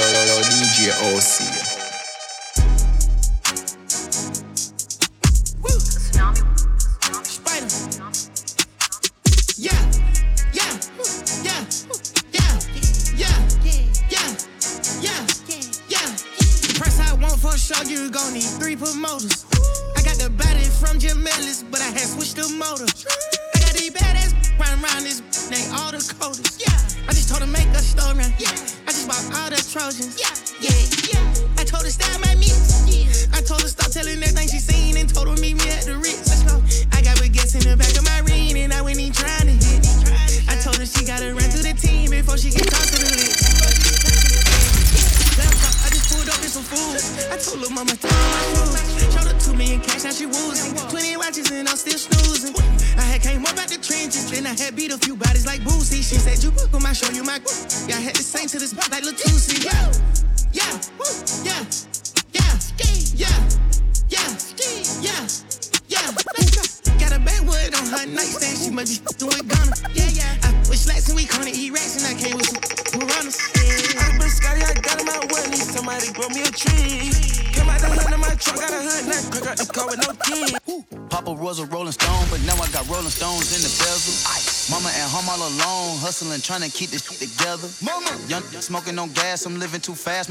DJ OC.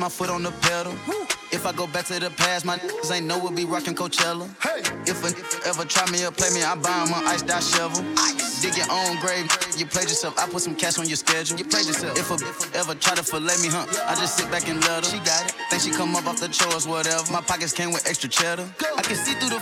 My foot on the pedal. If I go back to the past, my niggas ain't know we'll be rocking Coachella. Hey, if a nigga ever try me or play me, I buy him an ice dot shovel. Dig your own grave, you played yourself. I put some cash on your schedule. You played yourself. If a bitch ever try to fillet me, huh? I just sit back and let her. She got it. Think she come up off the chores, whatever. My pockets came with extra cheddar. Go. I can see through the.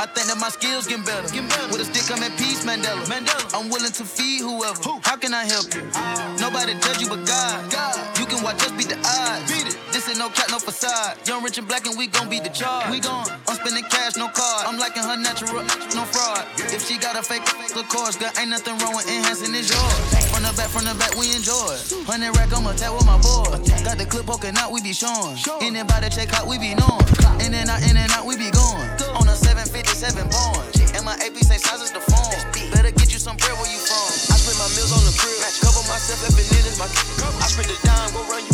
I think that my skills getting better. With a stick, I'm at peace, Mandela. Mandela. I'm willing to feed whoever. How can I help you? Ah. Nobody judge you but God. God. You can watch us beat the odds. It. This ain't no cat, no facade. Young, rich, and black, and we gon' be the charge. We gon' I'm spending cash, no card. I'm liking her natural, no fraud. If she got a fake, of course, girl, ain't nothing wrong with enhancing it's yours. From the back, from the back, we enjoy. Hundred rack, I'm attack with my boy. Got the clip poking out, we be showing. Anybody check out, we be knowing. In and out, in and out, we be going. On a 757 born. And my AP same size as the phone. Better get you some bread where you from. I spend my meals on the crib. Cover myself it is my I spend the dime, go run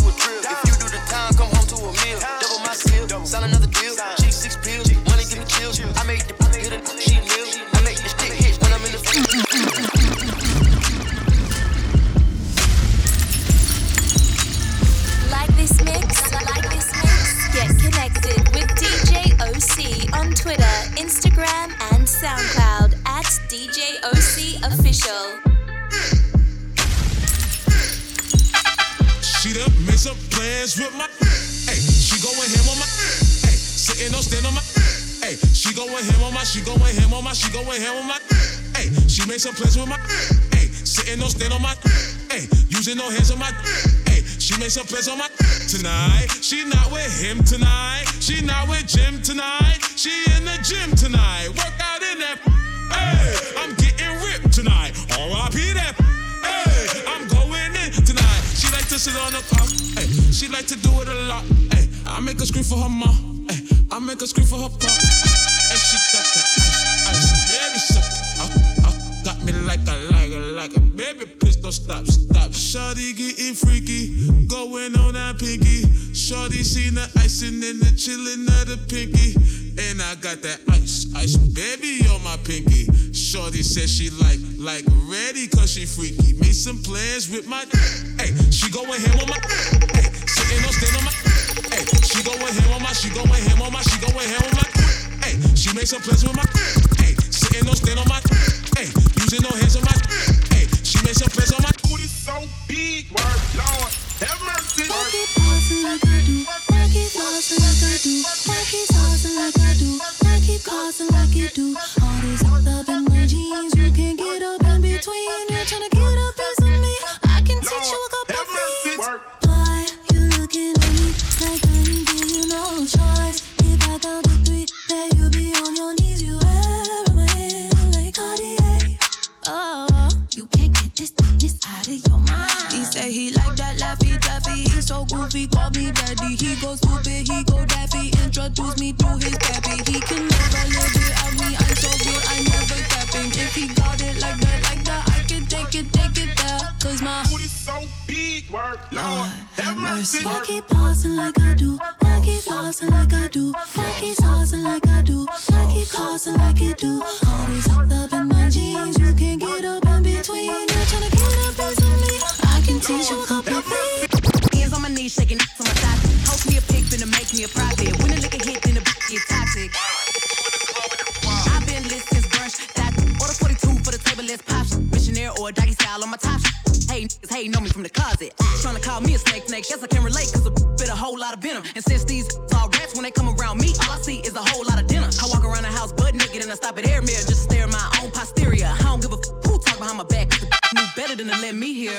SoundCloud at DJ OC Official. She done made some plans with my. Hey, she going ham on my. Hey, sitting on stand on my. Hey, she going ham on my. She going ham on my. She going ham on my. Hey, she made some plans with my. Hey, sitting on stand on my. Hey, using no hands on my. She made some plans on my. Tonight, she not with him tonight. She not with Jim tonight. She in the gym tonight. Work out in that. Hey, I'm getting ripped tonight. R.I.P. that. Hey, I'm going in tonight. She like to sit on the couch. Hey, she like to do it a lot. Hey, I make her scream for her mom. Hey, I make her scream for her pop. And she got that ice, ice, baby, got me like a, like a, like a baby. Don't stop, stop. Shorty getting freaky, going on that pinky. Shorty seen the icing and the chillin' of the pinky. And I got that ice, ice, baby on my pinky. Shorty said she like, like ready cause she freaky. Made some plans with my, hey, she going ham on my, hey, sitting on stand on my, hey, she going ham on my, she going ham on my, she going ham on my, hey, she made some plans with my, hey, sitting on stand on my, hey, using no hands on my, my. Booty so big, like do. Like I do. Like I do. Like you do. All hooked up in my jeans. You can't get up in between. You're trying to get a piece of He's goofy, call me daddy. He go stupid, he go daffy. Introduce me to his pappy. He can never live without me. I'm so good, I never capping. If he got it like that, like that, I can take it, take it there. Cause my Booty so big, work, Lord, have mercy. I keep pausing like I do. I keep pausing like I do. I keep pausing like I do. I keep pausing like you do. Always hooked up in my jeans. You can't get up in between. You're trying to get piece of me. I can teach you a couple things. Knees, shaking on my thigh. Host me a pic, finna make me a private. When a liquor hit, then the get toxic. I've been lit since brunch. That order 42 for the table, let's pop. Shit. Missionary or a doggy style on my top. Hey, niggas hey, know me from the closet. Trying to call me a snake, snake. Guess I can relate, cause a bit a whole lot of venom. And since these all rats, when they come around me, all I see is a whole lot of dinner. I walk around the house butt naked and I stop at air mirror just stare at my own posterior. I don't give a f- who talk behind my back, cause the knew better than to let me hear.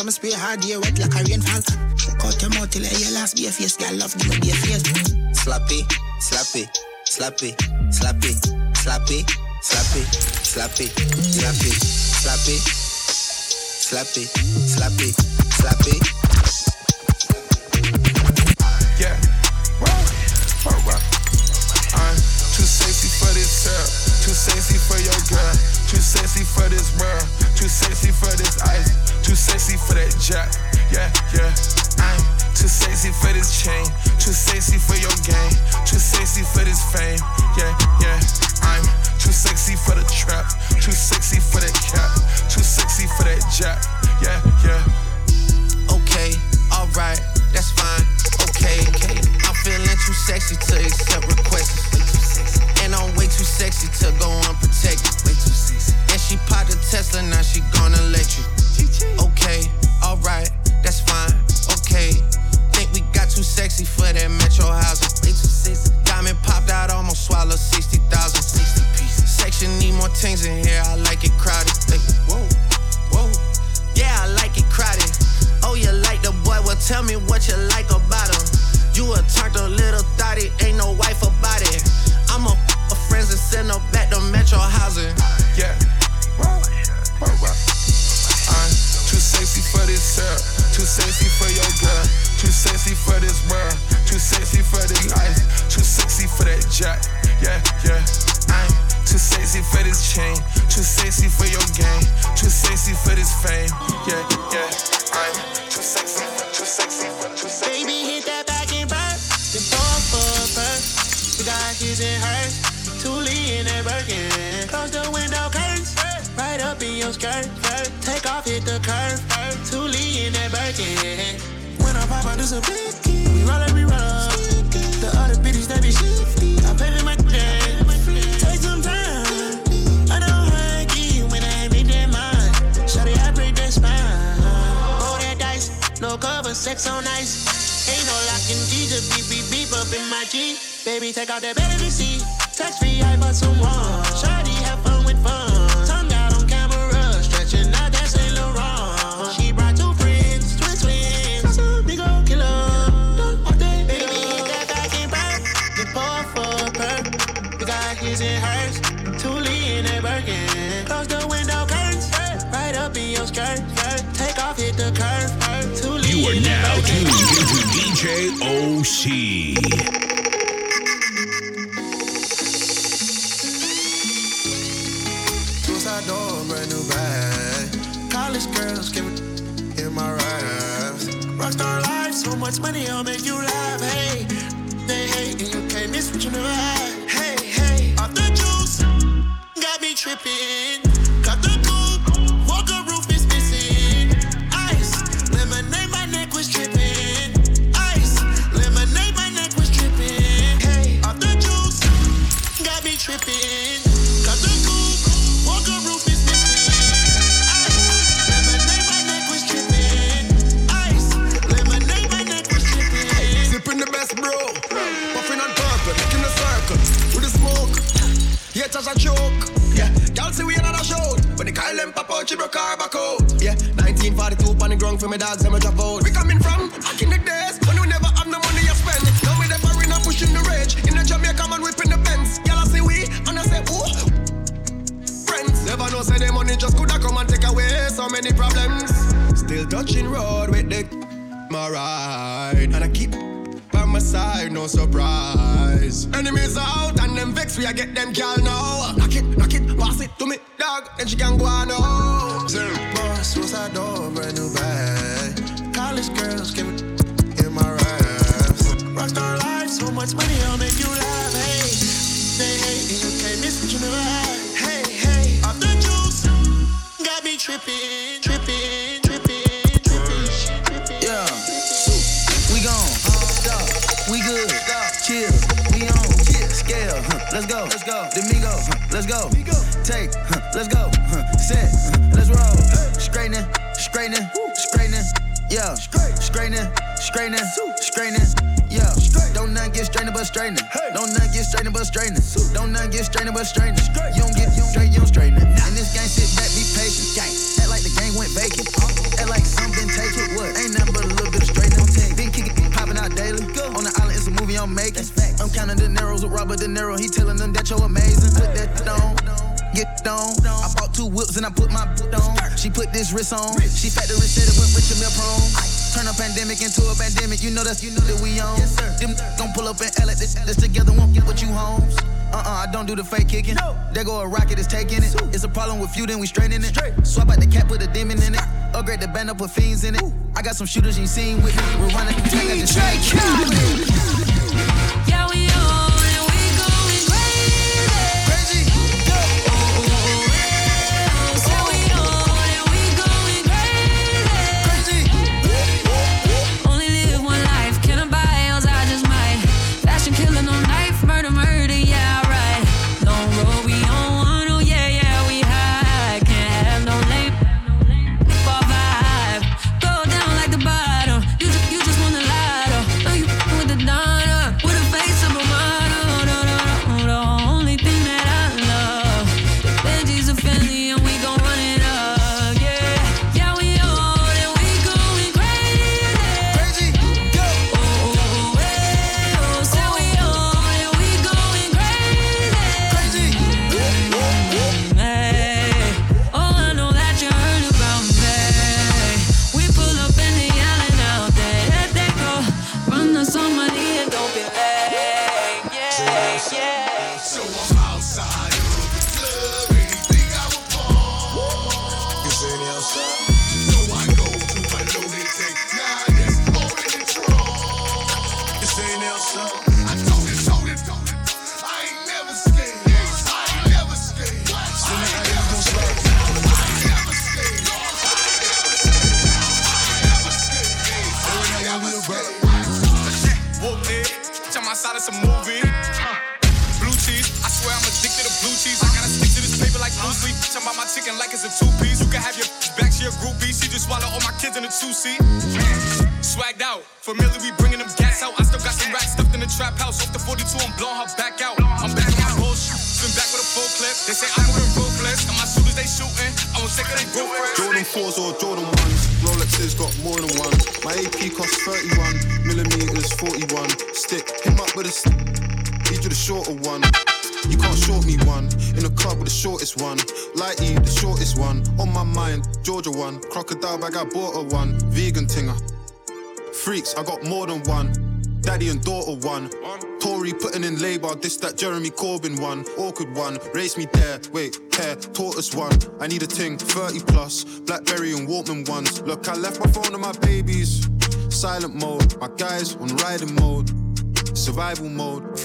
So me spray hard, yeah, wet like a rainfall. Cut your mouth till your last be face, girl, love, give me be a face. Slappy, slappy, slappy, slappy, slappy, slappy, slappy, slappy, slappy, slappy, slappy, slappy. Yeah. I'm too sexy for this chain. Too sexy for your game. Too sexy for this fame. Yeah, yeah. I'm too sexy. Too sexy. Too sexy. Baby, hit that back and burn. Then pour for her. We got his and hers. Toolie in that Birkin. Close the window curtains. Right up in your skirt. Take off, hit the curve. Toolie in that Birkin. When I pop out, this a big sex on ice. Ain't no locking key, just beep, beep, beep up in my G. Baby, take out that baby seat. Touch free, I You're tuned into DJ OC. Door, brand new bag. College girls, give in my raps. Rockstar life, so much money, I'll make you laugh. We good, chill, we on scale. Huh, let's go, let's go. Domingo, huh, let's go. Take, huh, let's go. Set, let's roll. Straightening, straightening, straightening. Yeah, straightening, straightening, straightening. Yeah, don't not get strained but straightening. Don't not get strained but straightening. Don't not get strained but straightening. You don't get you don't straight, you don't straighten it. In this game, sit back, be patient. Gang, act like the game went vacant. Act like something, take it. What? Ain't nothing. I'm making. I'm counting the narrows with Robert De Niro. He telling them that you're amazing. Put that on. Get on. I bought two whips and I put my boot on. She put this wrist on. She factory said it went with your prone. Turn a pandemic into a pandemic. You know that's you know that we on. Yes, sir. Them gon' pull up and L at this. Together won't get what you homes. Uh-uh, I don't do the fake kicking. No. There go a rocket, it's taking it. It's a problem with you, then we straighten it. Straight. Swap out the cap with a demon in it. Upgrade the band up with fiends in it. Ooh. I got some shooters you seen with me. We're running the tank. DJ Khaled. Yeah. one. My AP costs 31 millimeters, 41 stick. Him up with a stick. You the shorter one. You can't short me one. In a club with the shortest one. Lighty, the shortest one. On my mind, Georgia one. Crocodile bag, I bought a one. Vegan tinger. Freaks, I got more than one. Daddy and daughter one. Tory putting in labour, this that Jeremy Corbyn one. Awkward one, race me there, wait, care, tortoise one. I need a ting, 30 plus, Blackberry and Walkman ones. Look, I left my phone on my babies. Silent mode, my guys on riding mode. Survival mode.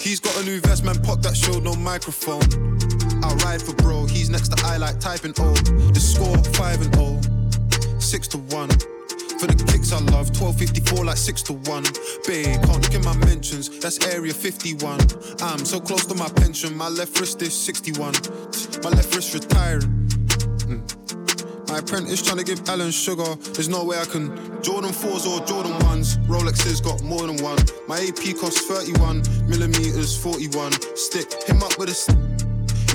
He's got a new vest, man, pop that showed no microphone. I ride for bro, he's next to I like typing O. The score 5 and O, six 6 to 1. For the kicks I love, 1254 like 6 to 1. Babe, can't look in my mentions, that's area 51. I'm so close to my pension, my left wrist is 61. My left wrist retiring. Mm. My apprentice trying to give Alan sugar. There's no way I can. Jordan 4s or Jordan 1s. Rolexes got more than one. My AP costs 31 millimeters, 41. Stick him up with a. St-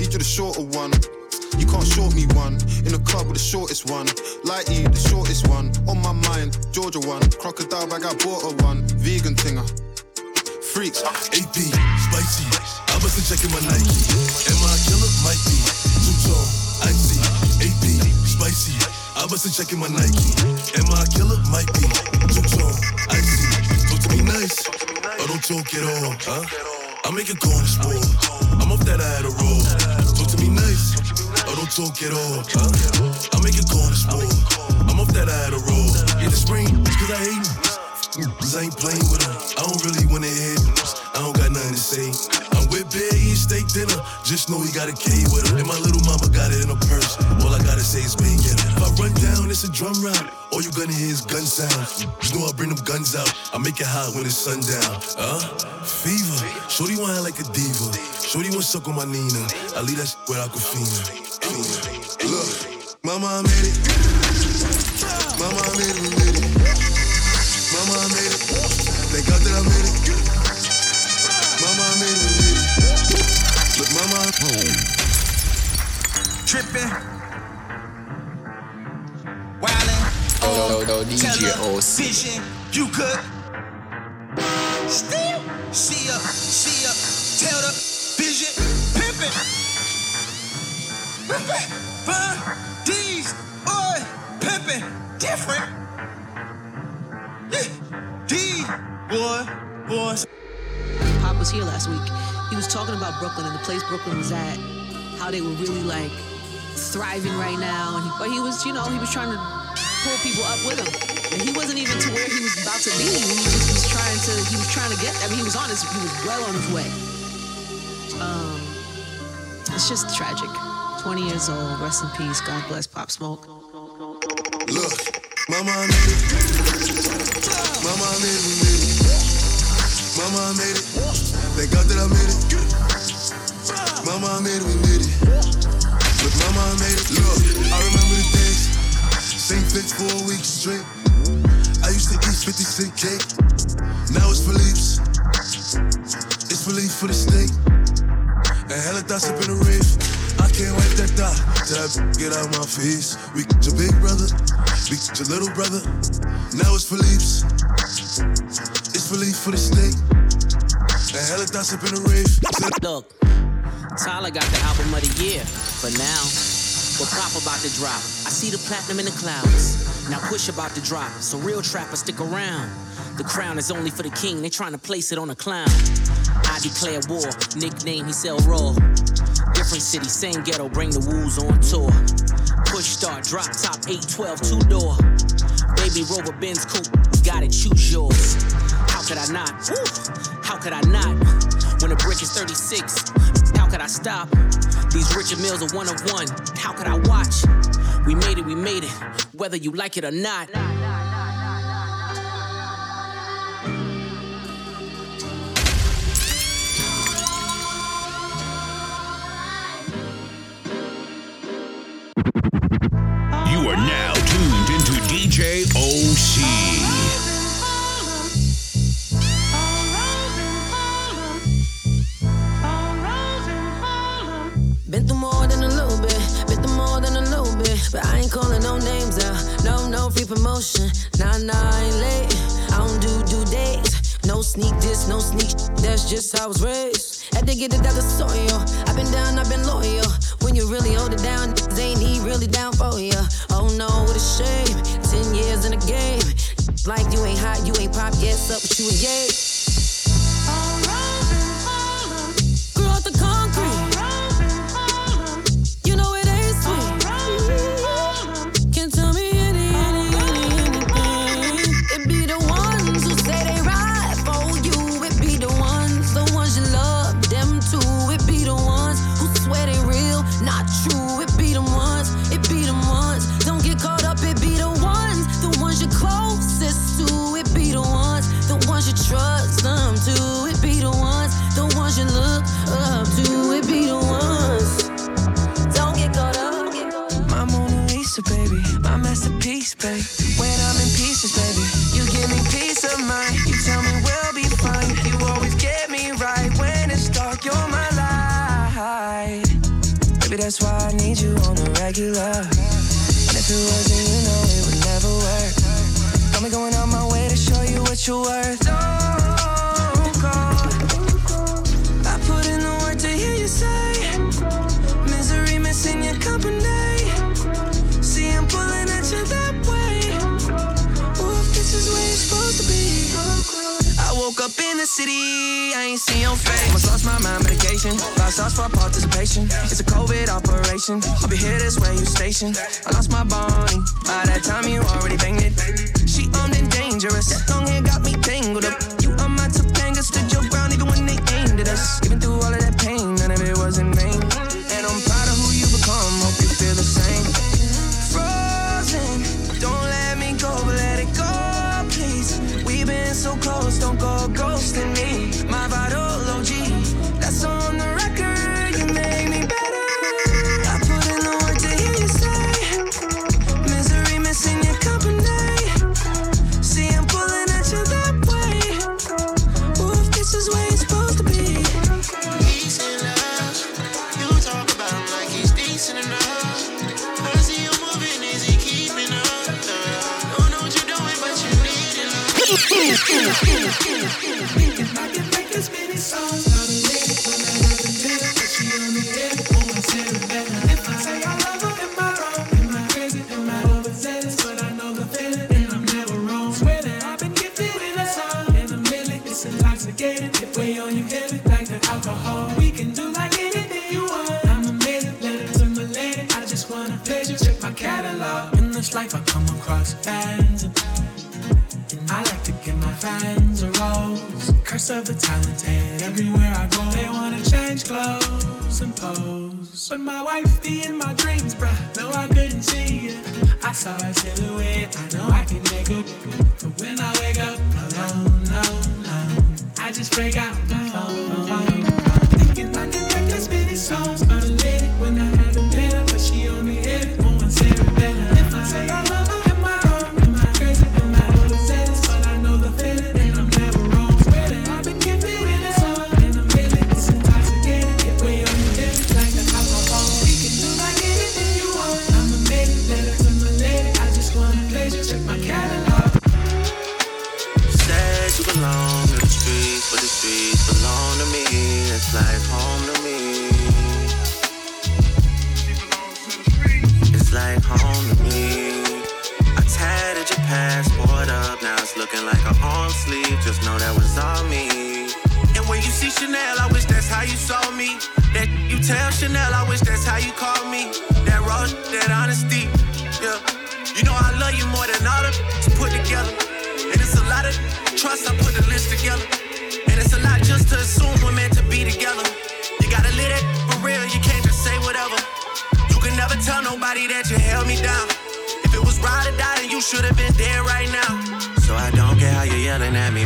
Each of the shorter one. You can't short me one. In the club with the shortest one. Lighty, the shortest one. On my mind, Georgia one. Crocodile bag, I bought a one. Vegan thinger. Freaks. AP, spicy. I wasn't checking my Nike. Am I a killer? Might be. Two tone, icy. AP, spicy. I wasn't checking my Nike. Am I a killer? Might be. Two tone, icy. Talk to me nice. Or don't talk at all, huh? I make a corner sport. I'm off that I had a roll. Talk to me nice. Talk at all. I make a corner sport. I'm off that I had a roll. Yeah, the spring, cause I hate. Cause I ain't playing with. I don't really wanna hit. I don't got nothing to say. I'm with Bear eating steak dinner. Just know he got a K with her. And my little mama got it in her purse. All I gotta say is bang it. If I run down, it's a drum round. All you gonna hear is gun sounds. You know I bring them guns out. I make it hot when it's sundown. Huh? Fever. Shorty want like a diva. Shorty want to suck on my Nina. I leave that shit with Aquafina. Look, mama, I made it. Mama, I made it, made it. Mama, I made it. Thank God that I made it. Mama, I made it, made it. Look, mama, Trippin'. Wildin'. Yo, yo, DJ Tell her Vision. You could. Still. See ya. See ya. Tell the vision. Pimpin'. Pimpin'. Fun. D's. Boy. Pimpin'. Different. Yeah. D. Boy. Boy. Pop was here last week. He was talking about Brooklyn and the place Brooklyn was at, how they were really like thriving right now. And he, but he was, you know, he was trying to pull people up with him. And he wasn't even to where he was about to be. He just was trying to, he was trying to get, I mean, he was on his, he was well on his way. Um, it's just tragic. 20 years old, rest in peace. God bless Pop Smoke. Look, mama, made it. Mama, made it, made it. Mama, made it. Thank God that I made it. Mama, made it, we made it. Look, mama, made it. Look, I remember the days. Same fix for a week straight. I used to eat 50 cent cake. Now it's Philippe's. It's Philippe for the steak. And hella thoughts up in the rave. Can't wipe that that get out my face. We your big brother, we your little brother. Now it's Philippe's. It's Philippe for the steak. And hella thoughts up in the rave. Look, Tyler got the album of the year but now. Pop about to drop. I see the platinum in the clouds. Now push about to drop. So real trappers stick around. The crown is only for the king. They trying to place it on a clown. I declare war. Nickname he sell raw. Different city, same ghetto. Bring the woos on tour. Push start, drop top 812 two door. Baby Rover Benz coupe. Got it, choose yours. How could I not? How could I not? When the brick is 36, how could I stop? These Richard Milles are one of one. How could I watch? We made it, we made it, whether you like it or not. No, no free promotion. Nah, nah, I ain't late. I don't do due dates. No sneak this, no sneak. That's just how I was raised. Had to get it out the soil. I've been down, I've been loyal. When you really hold it down, they ain't he really down for ya. Oh no, what a shame. Ten years in the game. Like you ain't hot, you ain't pop, yes, up with you and. That's why I need you on the regular. And if it wasn't, you know it would never work. Got me going out my way to show you what you're worth. Don't city, I ain't see your face. Almost lost my mind medication, lost sauce for participation. It's a COVID operation. I'll be here this way, you station. I lost my Bonnie, by that time you already banged it. She armed and dangerous, long hair got me tangled up. Streets, belong to me. It's like home to me. It's like home to me. I tatted your passport up, now it's looking like an arm sleeve. Just know that was all me. And when you see Chanel, I wish that's how you saw me. That you tell Chanel, I wish that's how you call me. That raw, that honesty, yeah. You know I love you more than all it's put together. And it's a lot of trust, I put the list together. It's a lot just to assume we're meant to be together. You gotta live it for real, you can't just say whatever. You can never tell nobody that you held me down. If it was ride or die, then you should have been there right now. So I don't care how you're yelling at me.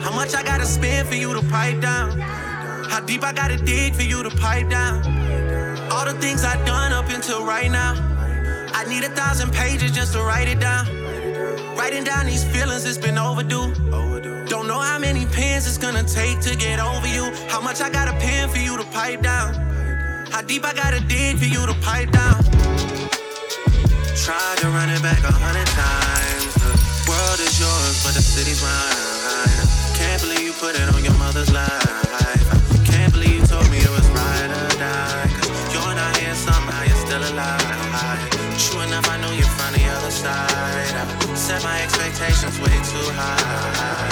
How much I gotta spend for you to pipe down? How deep I gotta dig for you to pipe down? All the things I've done up until right now. I need a thousand pages just to write it down. Writing down these feelings, it's been overdue. Don't know how many pens it's gonna take to get over you. How much I gotta pen for you to pipe down. How deep I gotta dig for you to pipe down. Tried to run it back a hundred times. The world is yours, but the city's mine. Can't believe you put it on your mother's life. Expectations way too high.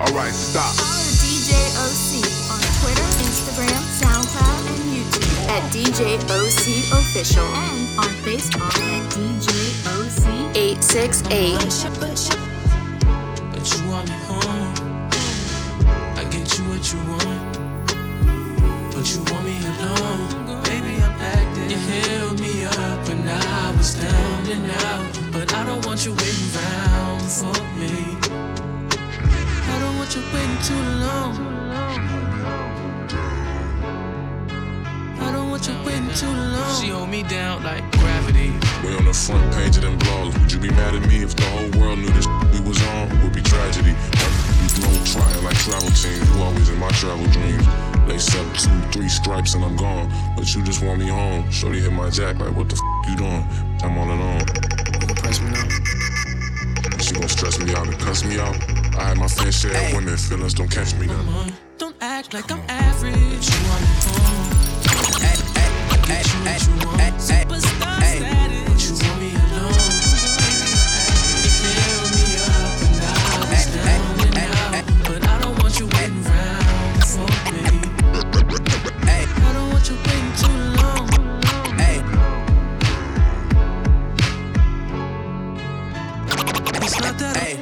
Alright, stop. Follow DJ OC on Twitter, Instagram, SoundCloud, and YouTube at DJ OC Official and on Facebook at DJ OC 868. But you want me home. I get you what you want. But you want me alone. Baby, I'm acting. You held me up when I was down and out. But I don't want you waiting around for me. I don't want you waiting too long. I don't you waiting too long. She hold me down like gravity. We on the front page of them blogs. Would you be mad at me if the whole world knew this we was on? It would be tragedy. We globe trotting like travel teams. You always in my travel dreams. Lace two, three stripes and I'm gone. But you just want me home. Shorty hit my jack like, what the f you doing? I'm all alone. You gon' press me now? She gon' stress me out and cuss me out. I had my fair share of women, feelings don't catch me now. Don't act like I'm average. You want me home. You want. Me alone. You fill me up and I was down and out. But I don't want you waiting around for me. I don't want you waiting too long. That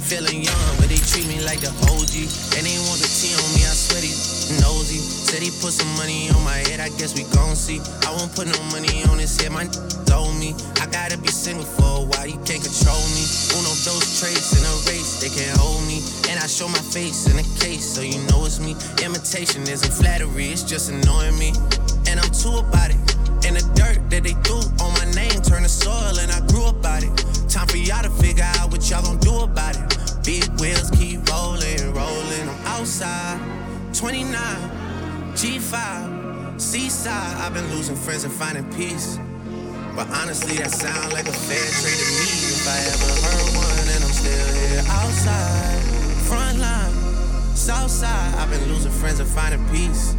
feeling young, but they treat me like the OG. And they want the T on me, I swear they nosy. Said he put some money on my head, I guess we gon' see. I won't put no money on his head, my told me. I gotta be single for a while, you can't control me. Uno those traits in a race, they can't hold me. And I show my face in a case, so you know it's me. Imitation isn't flattery, it's just annoying me. And I'm too about it. And the dirt that they threw on my name turned to soil, and I grew about it. Time for y'all to figure out what y'all gon' do about it. Big wheels keep rolling, rolling. I'm outside, 29, G5, seaside. I've been losing friends and finding peace. But honestly, that sound like a fair trade to me. If I ever heard one, and I'm still here outside, front line, south side. I've been losing friends and finding peace.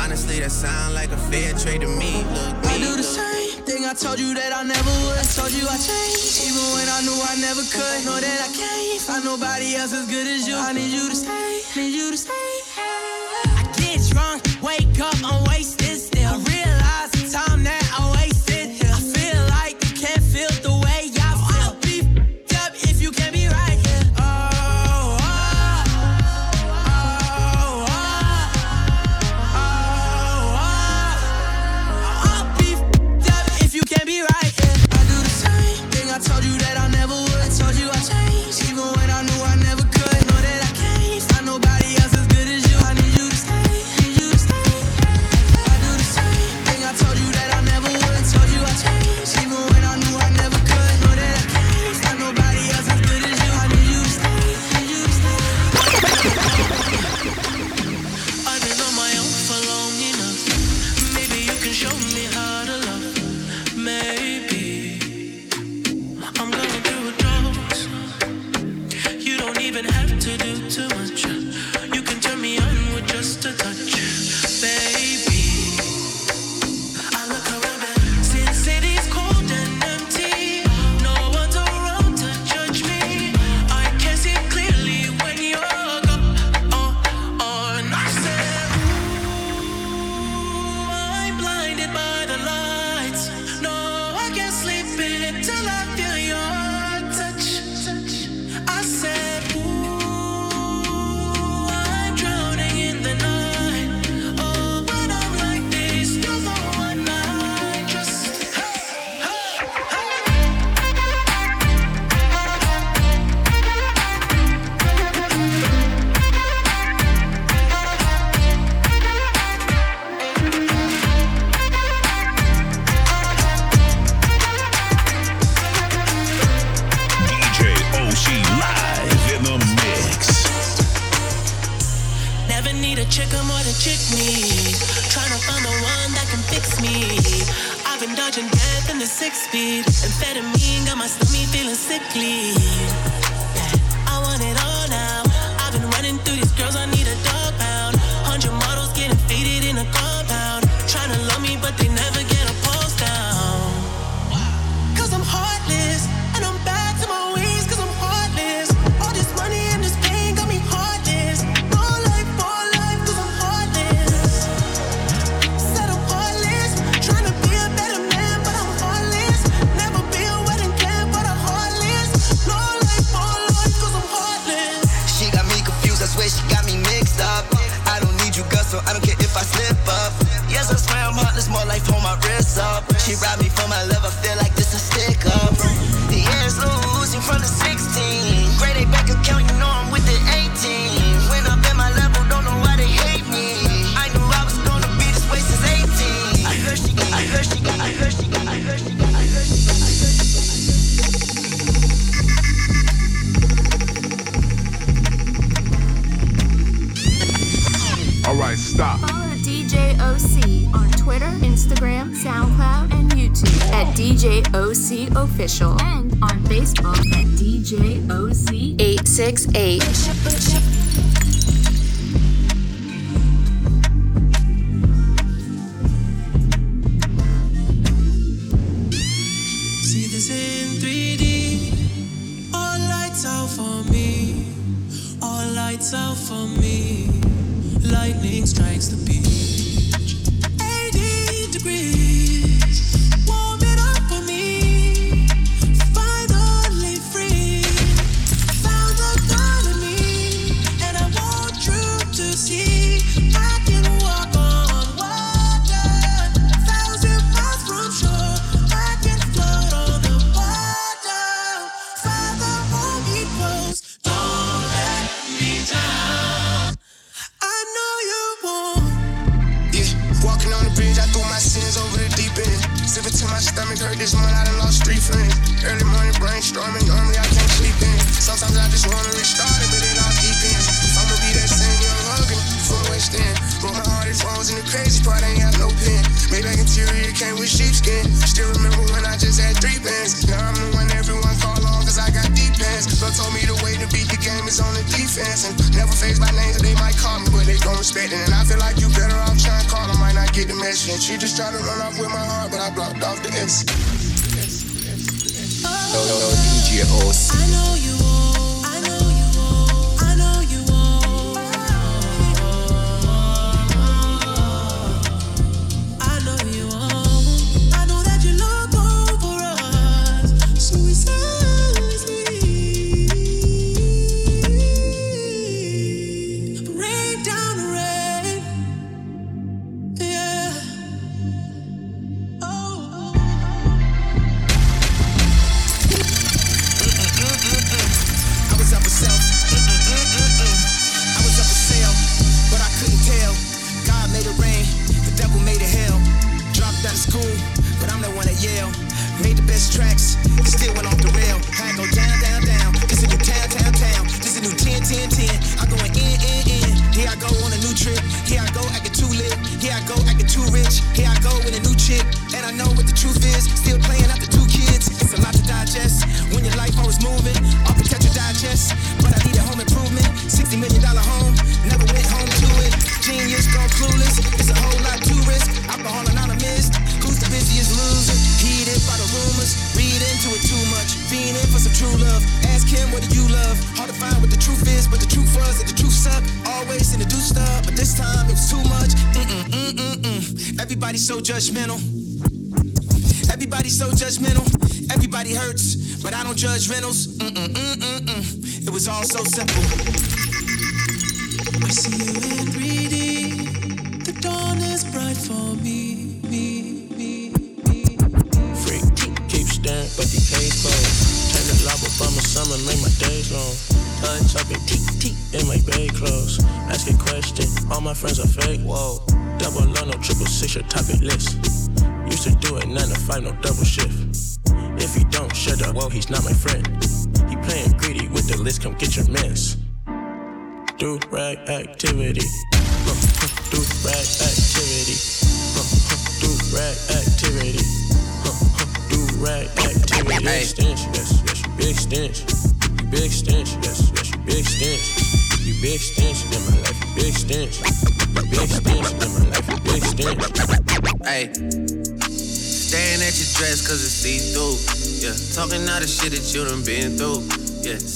Honestly, that sound like a fair trade to me. Look, me, I do the same thing I told you that I never would. I told you I changed, even when I knew I never could. Know that I can't find nobody else as good as you. I need you to stay, need you to stay. I get drunk, wake up, I'm wasted chick, me. Tryna find the one that can fix me. I've been dodging death in the six speed. Amphetamine got my stomach feeling sickly. And I feel like you better off trying to call, I might not get the message. She just tried to run off with my heart, but I blocked off the S. Oh, no, no, no, I know you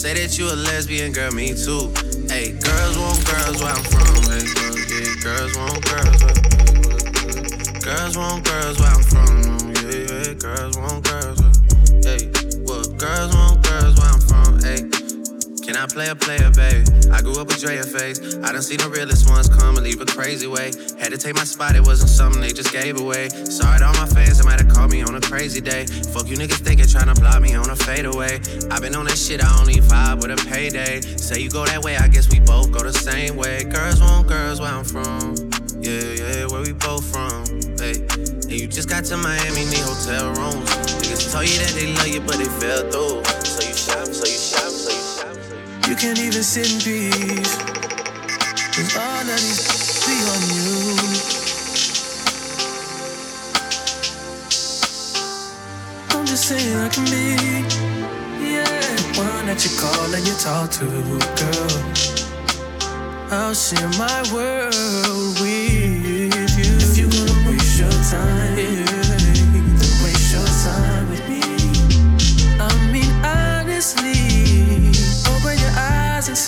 Say that you a lesbian, girl, me too. Hey, girls want girls where I'm from. Hey, girls want girls. Where, girls want girls where I'm player, player. I grew up with Drea face. I done seen the realest ones come and leave a crazy way. Had to take my spot, it wasn't something they just gave away. Sorry to all my fans, they might have called me on a crazy day. Fuck you niggas thinking trying to block me on a fadeaway. i been on that shit, I only vibe with a payday. Say you go that way, I guess we both go the same way. Girls want girls where I'm from. Yeah, yeah, where we both from. Hey, and you just got to Miami, need hotel rooms. Niggas told you that they love you, but they fell through. So you shop, so you you can't even sit in peace. Cause all of these be on you. I'm just saying I can be. Yeah. The one that you call and you talk to, girl. I'll share my world, we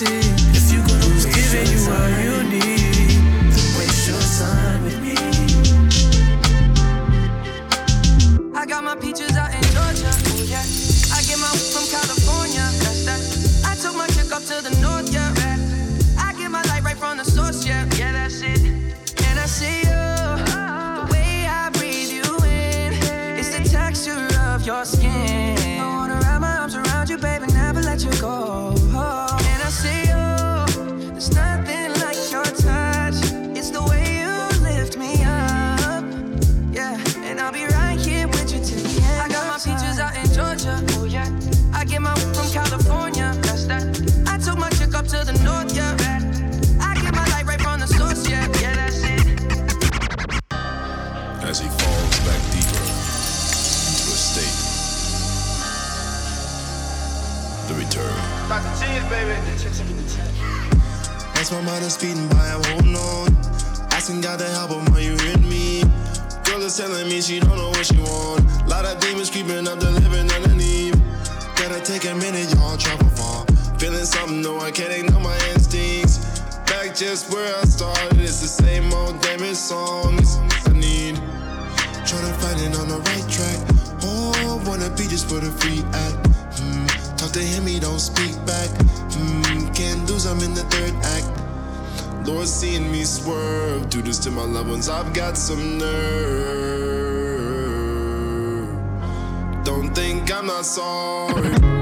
waste giving you what you need, waste your time with me. I got my As my mind is speeding by, I'm holding on. Asking God to help him, are you hearing me? Girl is telling me she don't know what she want. Lot of demons creeping up the living underneath. Gotta take a minute, y'all travel far. Feeling something, no, I can't ignore my instincts. Back just where I started, it's the same old damn songs I need. Tryna find it on the right track. Oh, wanna be just for the free act. Hmm. Talk to him, he don't speak back. Hmm. Can't lose, I'm in the third act. Lord, seeing me swerve, do this to my loved ones. I've got some nerve. Don't think I'm not sorry.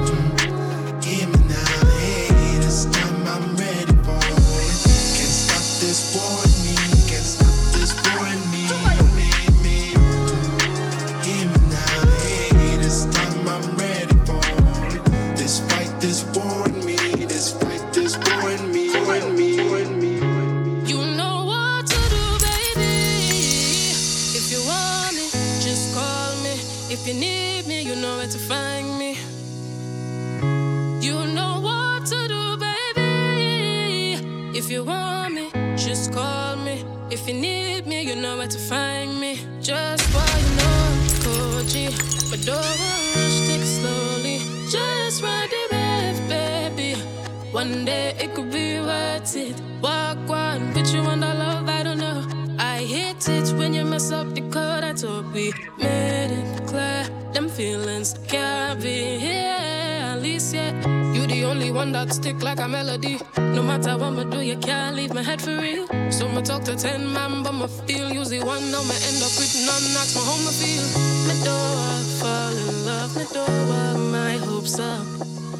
Ten man, but me feel the one. Now me end up with none. Ask my home, feel. Me do I fall in love. Me do I my hopes up.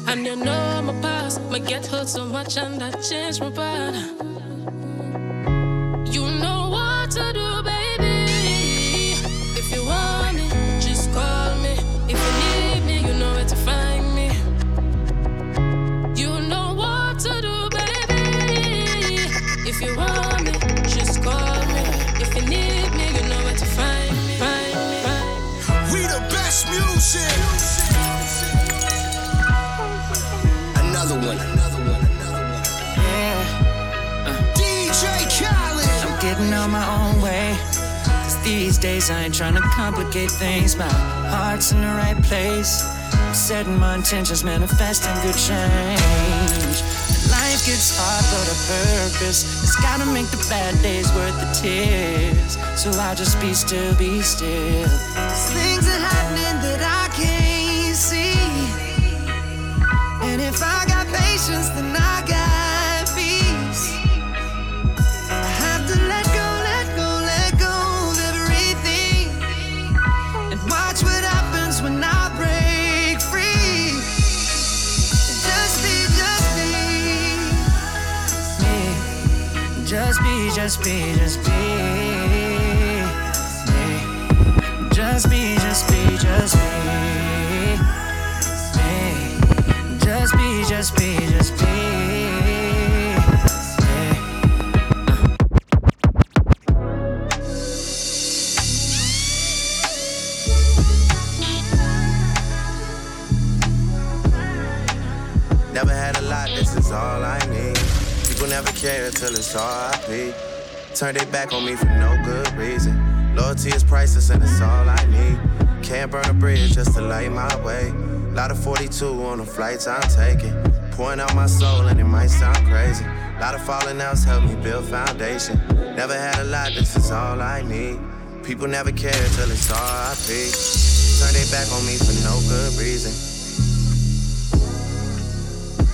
And you know my past, me get hurt so much and that changed my part. These days I ain't trying to complicate things. My heart's in the right place. Setting my intentions, manifesting good change. Life gets hard, but a purpose. It's gotta make the bad days worth the tears. So I'll just be still, be still. Things be, just be, just be. Just be, just be, just be. Just be, just be, just be. Turn their back on me for no good reason. Loyalty is priceless and it's all I need. Can't burn a bridge just to light my way. Lot of 42 on the flights I'm taking. Pouring out my soul and it might sound crazy. Lot of falling outs help me build foundation. Never had a lot, this is all I need. People never care till it's RIP. Turn their back on me for no good reason.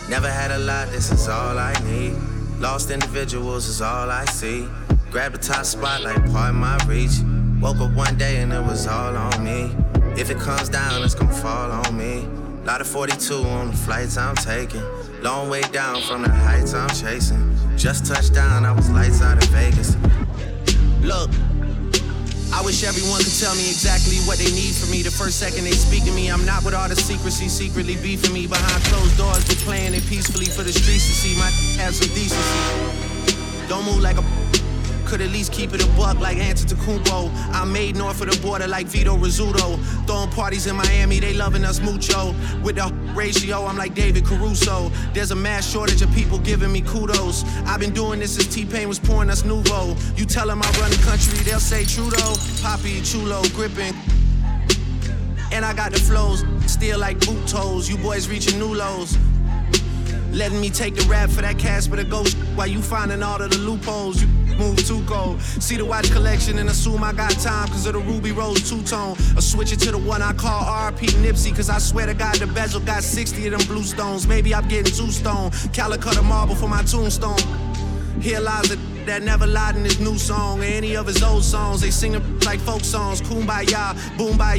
Never had a lot, this is all I need. Lost individuals is all I see. Grab the top spot like part of my reach. Woke up one day and it was all on me. If it comes down, it's gonna fall on me. Lot of 42 on the flights I'm taking. Long way down from the heights I'm chasing. Just touched down, I was lights out in Vegas. Look, I wish everyone could tell me exactly what they need from me. The first second they speak to me, I'm not with all the secrecy, secretly beefing me. Behind closed doors, we playing it peacefully for the streets to see. My have some decency. Don't move like a could at least keep it a buck like Antetokounmpo. I made north of the border like Vito Rizzuto. Throwing parties in Miami, they loving us mucho. With the ratio, I'm like David Caruso. There's a mass shortage of people giving me kudos. I've been doing this since T-Pain was pouring us Nuvo. You tell them I run the country, they'll say Trudeau. Poppy, Chulo, gripping. And I got the flows, still like boot toes. You boys reaching new lows. Letting me take the rap for that cash for the ghost while you finding all of the loopholes. You move too cold. See the watch collection and assume I got time cause of the Ruby Rose two tone. Or switch it to the one I call RP Nipsey cause I swear to God the bezel got 60 of them blue stones. Maybe I'm getting two stone. Calacatta marble for my tombstone. Here lies a that never lied in his new song or any of his old songs. They sing them like folk songs. Kumbaya, boom by.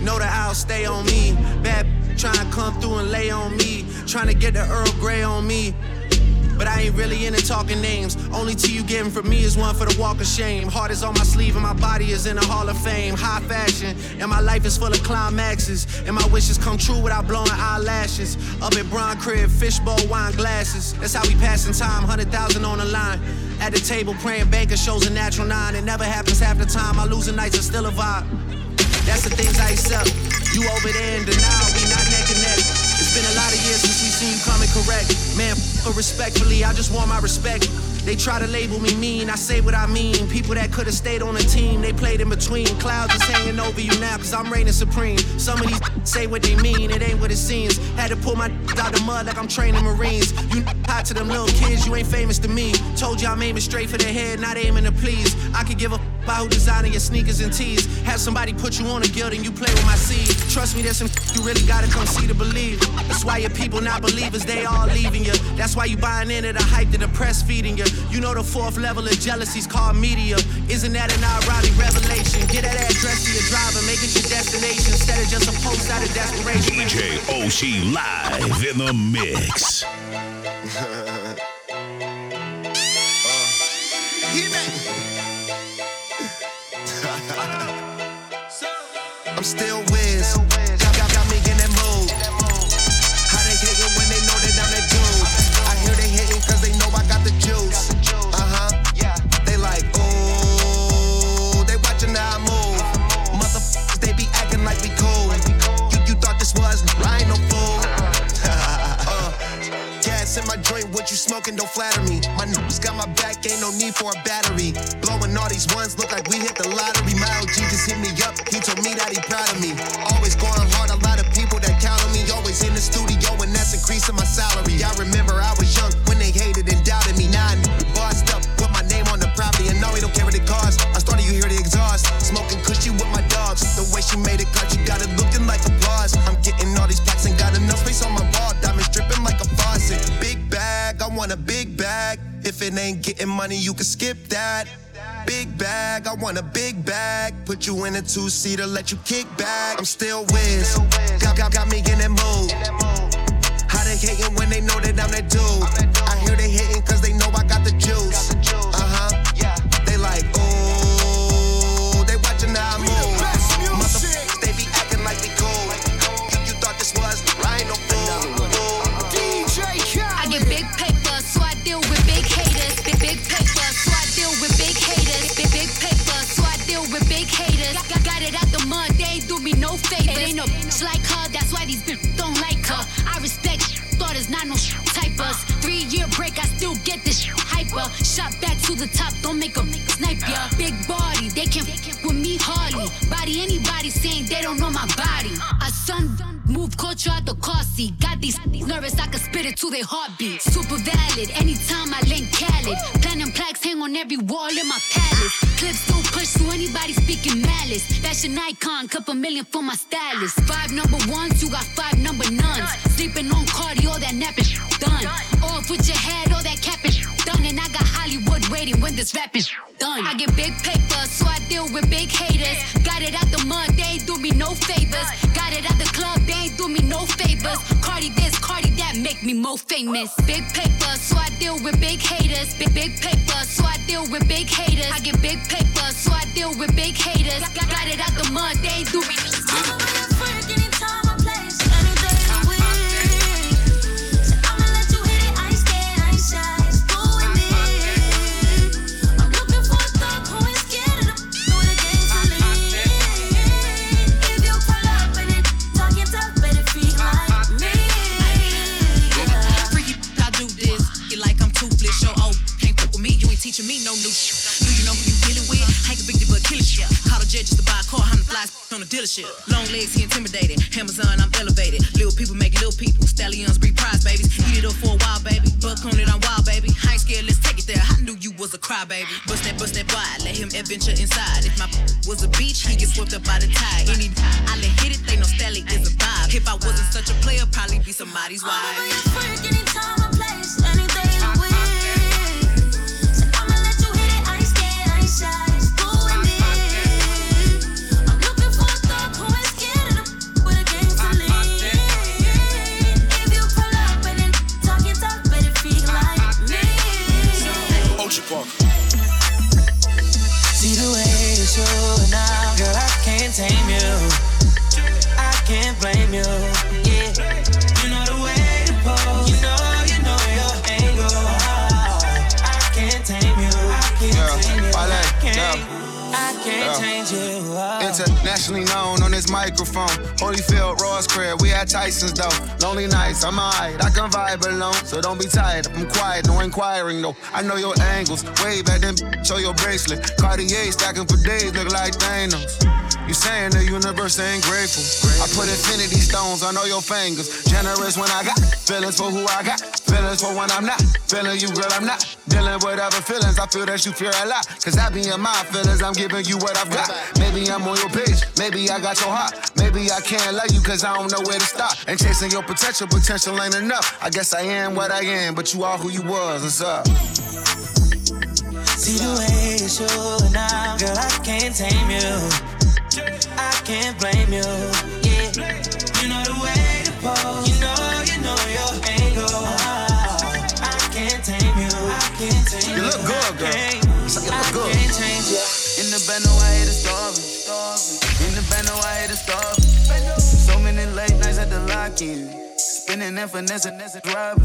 Know that I'll stay on me. Bad trying to come through and lay on me. Trying to get the Earl Grey on me. But I ain't really into talking names. Only tea you getting from me is one for the walk of shame. Heart is on my sleeve and my body is in the Hall of Fame. High fashion, and my life is full of climaxes. And my wishes come true without blowing eyelashes. Up at Bron Crib, fishbowl, wine glasses. That's how we passing time, 100,000 on the line. At the table, praying banker shows a natural nine. It never happens half the time. My losing nights are still a vibe. That's the things I accept. You over there in denial, we not. It's been a lot of years since we seen coming correct. Man, respectfully, I just want my respect. They try to label me mean, I say what I mean. People that could have stayed on the team, they played in between. Clouds is hanging over you now, cause I'm reigning supreme. Some of these say what they mean, it ain't what it seems. Had to pull my out the mud like I'm training Marines. You hot to them little kids, you ain't famous to me. Told you I'm aiming straight for the head, not aiming to please. I could give a about who designing your sneakers and tees. Have somebody put you on a guild and you play with my seed. Trust me, there's some you really gotta come see to believe. That's why your people not believers, they all leaving you. That's why you buying into the hype that the press feeding you. You know the fourth level of jealousy's called media. Isn't that an ironic revelation? Get that address to your driver, make it your destination instead of just a post out of desperation. DJ OC live in the mix. I'm still whiz. Got, got, got me in that mood. How they hating when they know that I'm that dude? I hear they hating cause they know I got the juice. Uh huh. They like, ooh, they watching how I move. Motherfuckers, they be acting like we cool. You, thought this was, I ain't no fool. uh, gas in my joint, what you smoking, don't flatter me. My niggas got my back, ain't no need for a battery. Blowing all these ones, look like we hit the lottery. My OG just hit me If ain't getting money, you can skip that. Big bag, I want a big bag. Put you in a two seater, let you kick back. I'm still whiz. Got, got, got me in that mood. How they hating when they know that I'm that dude? To the top, don't make a snipe ya. Big body, they can't with me hardly. Body anybody saying they don't know my body. I son move culture out the car seat. Got these nervous, I can spit it to their heartbeat. Super valid, anytime I link Khaled. Platinum plaques hang on every wall in my palace. Clips don't push to anybody speaking malice. Fashion icon, couple million for my stylist. Five number ones, you got five number nuns. Sleeping on Cardi, waiting when this rap is done. I get big paper, so I deal with big haters. Got it out the mud, they ain't do me no favors. Got it out the club, they ain't do me no favors. Cardi this, Cardi that, make me more famous. Big paper, so I deal with big haters. Big big paper, so I deal with big haters. I get big paper, so I deal with big haters. Got, it out the mud, they ain't do me no though. Lonely nights, I'm alright, I can vibe alone. So don't be tired, I'm quiet, no inquiring though. I know your angles, way back then, show your bracelet. Cartier stacking for days, look like Thanos. You saying the universe ain't grateful. I put infinity stones on all your fingers. Generous when I got feelings for who I got. Feelings for when I'm not. Feeling you, girl, I'm not. Dealing with other feelings. I feel that you fear a lot. Cause I be in my feelings. I'm giving you what I've got. Maybe I'm on your page. Maybe I got your heart. Maybe I can't love you cause I don't know where to stop. And chasing your potential, potential ain't enough. I guess I am what I am, but you are who you was. What's up? See the way you show now, girl, I can't tame you. I can't blame you. Yeah, you know the way to pose. Girl. Can't, You look good. can't change you. In the band, no, I hate it starving. In the band, no, I hate it starving. So many late nights at the lock-in. Spinning and finessing as a driver.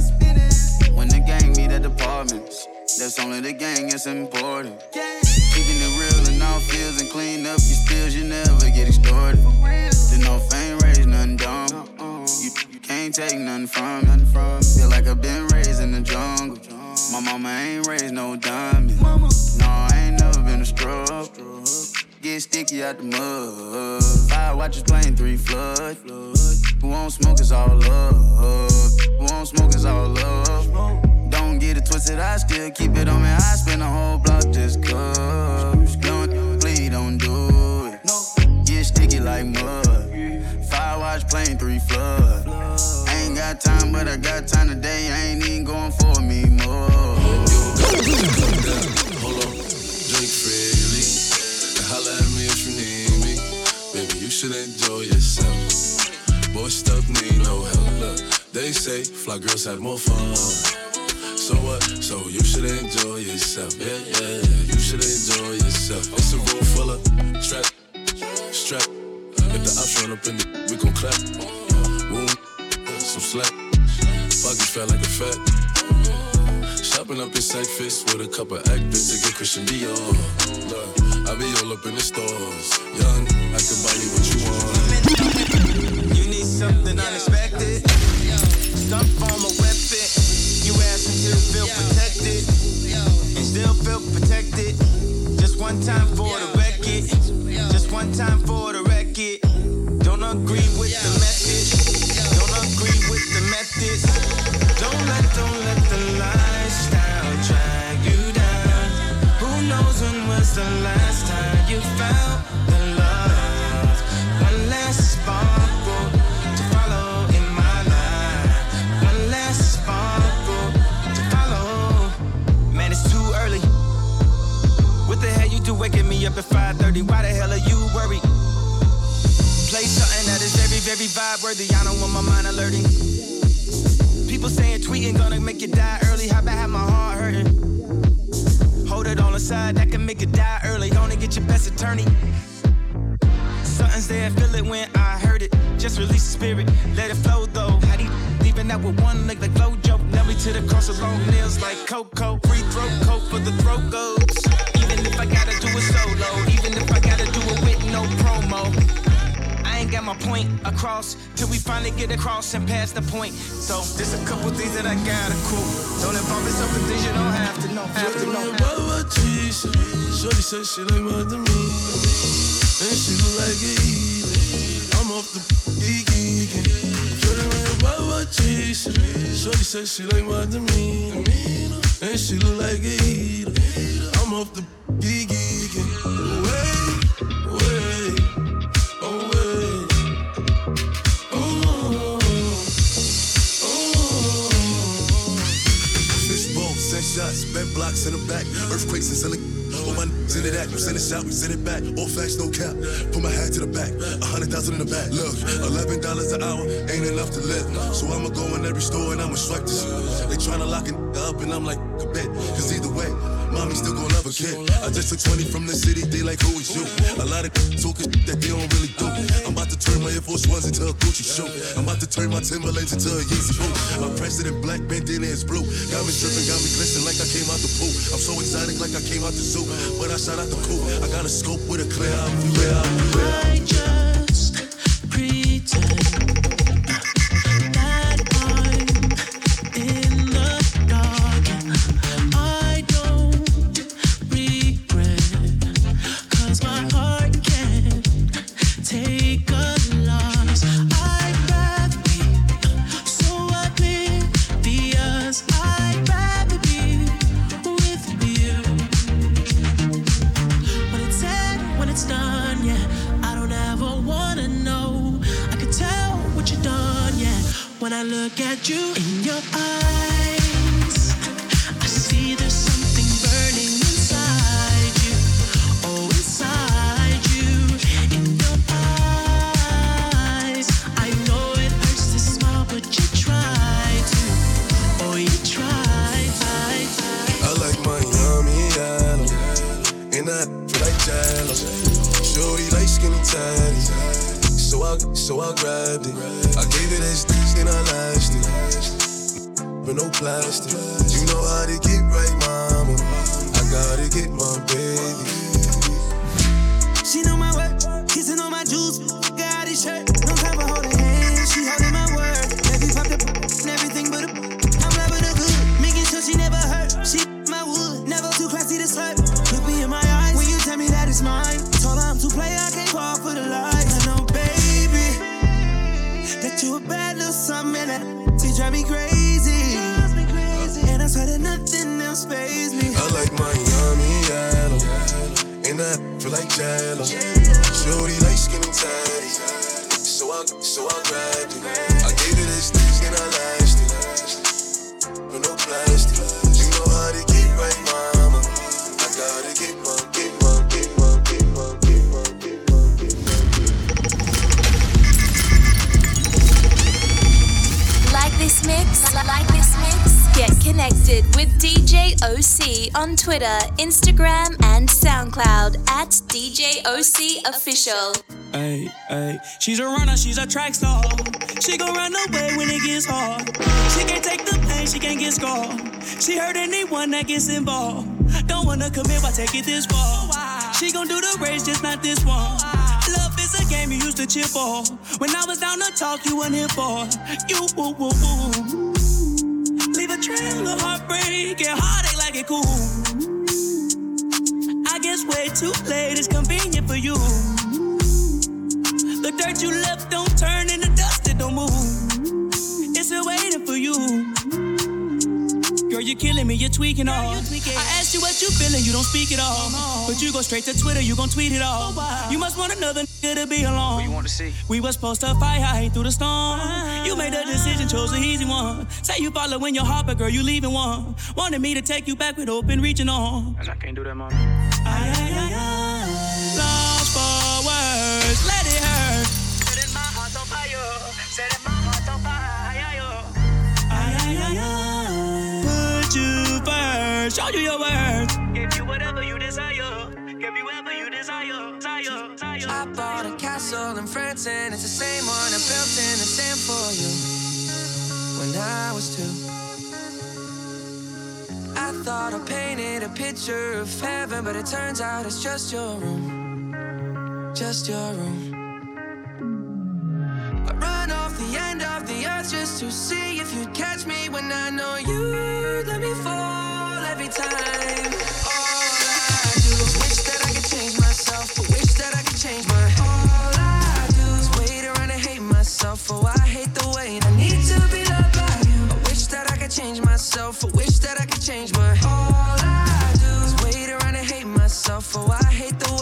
When the gang meet at the apartments, that's only the gang, it's important. Keeping it real in all fields and clean up your spills, you never get extorted. Then no fame raise nothing dumb. You, you can't take nothing from me. Feel like I've been raised in the jungle. My mama ain't raised no diamond. No, I ain't never been a stroke. Get sticky out the mud. Five watches playing three flood. Who won't smoke is all love. Who won't smoke is all love. Don't get it twisted, I still keep it on me. I spend a whole block girls have more fun. So what? So you should enjoy yourself. Yeah, yeah, yeah. you should enjoy yourself. It's a room full of strap, strap. If the ops run up in the, we gon' clap. Boom, some slack. Pockets fat like a fat. Shopping up in sack fist with a couple actors to get Christian Dior. I be all up in the stores. Young, I can buy you what you want. You need something unexpected. Some form of weapon. You ask until you feel protected. And still still feel protected. Just one time for the record. Just one time for the record. Don't agree with the message. Don't agree with the methods. Don't let, don't let the lifestyle drag you down. Who knows when was the last time you felt the love? One last sparkle waking me up at 5:30? Why the hell are you worried? Play something that is very, very vibe worthy. I don't want my mind alerting. People saying tweeting gonna make you die early. How about have my heart hurting? Hold it on the side, that can make you die early. Only get your best attorney. Something's there, feel it when I heard it. Just release the spirit, let it flow though. How do you leaving out with one leg like Flojo? Nail me to the cross with long nails like Coco. Free throw coat for the throat goes. Even if I gotta do it solo, even if I gotta do it with no promo. I ain't got my point across till we finally get across and pass the point. So there's a couple things that I gotta cool. Don't involve yourself in things you don't have to know. Have to know. Shorty said she like than me. And she look like a heathen. I'm off the geeky. Shorty like about what cheese. Shorty said she like than me. And she look like a heathen. I'm off the geeky. In back, earthquakes and. All my you send we send it back. All facts, no cap. Put my hat to the back, a hundred thousand in the back. Look, eleven dollars an hour ain't enough to live. So I'ma go in every store and I'ma swipe this. They tryna lock it up and I'm like a. Cause either way, mommy still gon' love a kid. I just took 20 from the city, they like who is you? A lot of talking that they don't really do. I'm about to turn my Air Force Ones into a Gucci shoe. I'm about to turn my Timberlands into a Yeezy boot. My president black bandana is blue. Got me dripping, got me glistening like I came out the pool. I'm so exotic like I came out the zoo. But I shot out the coop. I got a scope with a clear view. Clear view, clear view. just pretend she's a runner, she's a track star. She gon' run away when it gets hard. She can't take the pain, she can't get scarred. She hurt anyone that gets involved. Don't wanna commit, why take it this far? She gon' do the race, just not this one. Love is a game you used to cheer for. When I was down to talk, you weren't here for. You woo woo woo. Leave a trail of heartbreak and heartache like it cool. I guess way too late, it's convenient for you. The dirt you left don't turn into dust, it don't move. It's still waiting for you. Girl, you're killing me, you're tweaking all. I asked you what you feeling, you don't speak at all. But you go straight to Twitter, you gon' tweet it all. You must want another nigga to be alone. What you want to see? We was supposed to fight high through the storm. You made a decision, chose the easy one. Say you follow following your heart, but girl, you leaving one. Wanted me to take you back with open reaching on. And I can't do that, mom. Ay, ay, ay, first, show you your worth. Give you whatever you desire. Give you whatever you desire. Desire. Desire. I bought a castle in France and it's the same one I built in the sand for you when I was two. I thought I painted a picture of heaven, but it turns out it's just your room. Just your room. I run off the end of the earth just to see if you'd catch me when I know you let me fall myself, but wish that I could change my. All I do is wait around and hate myself. Oh, I hate the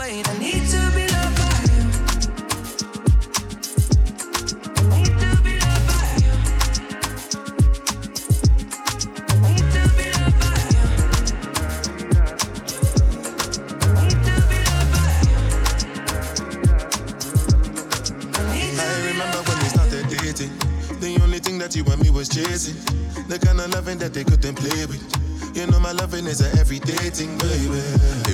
that you and me was chasing. The kind of loving that they couldn't play with. You know my loving is a everyday thing, baby.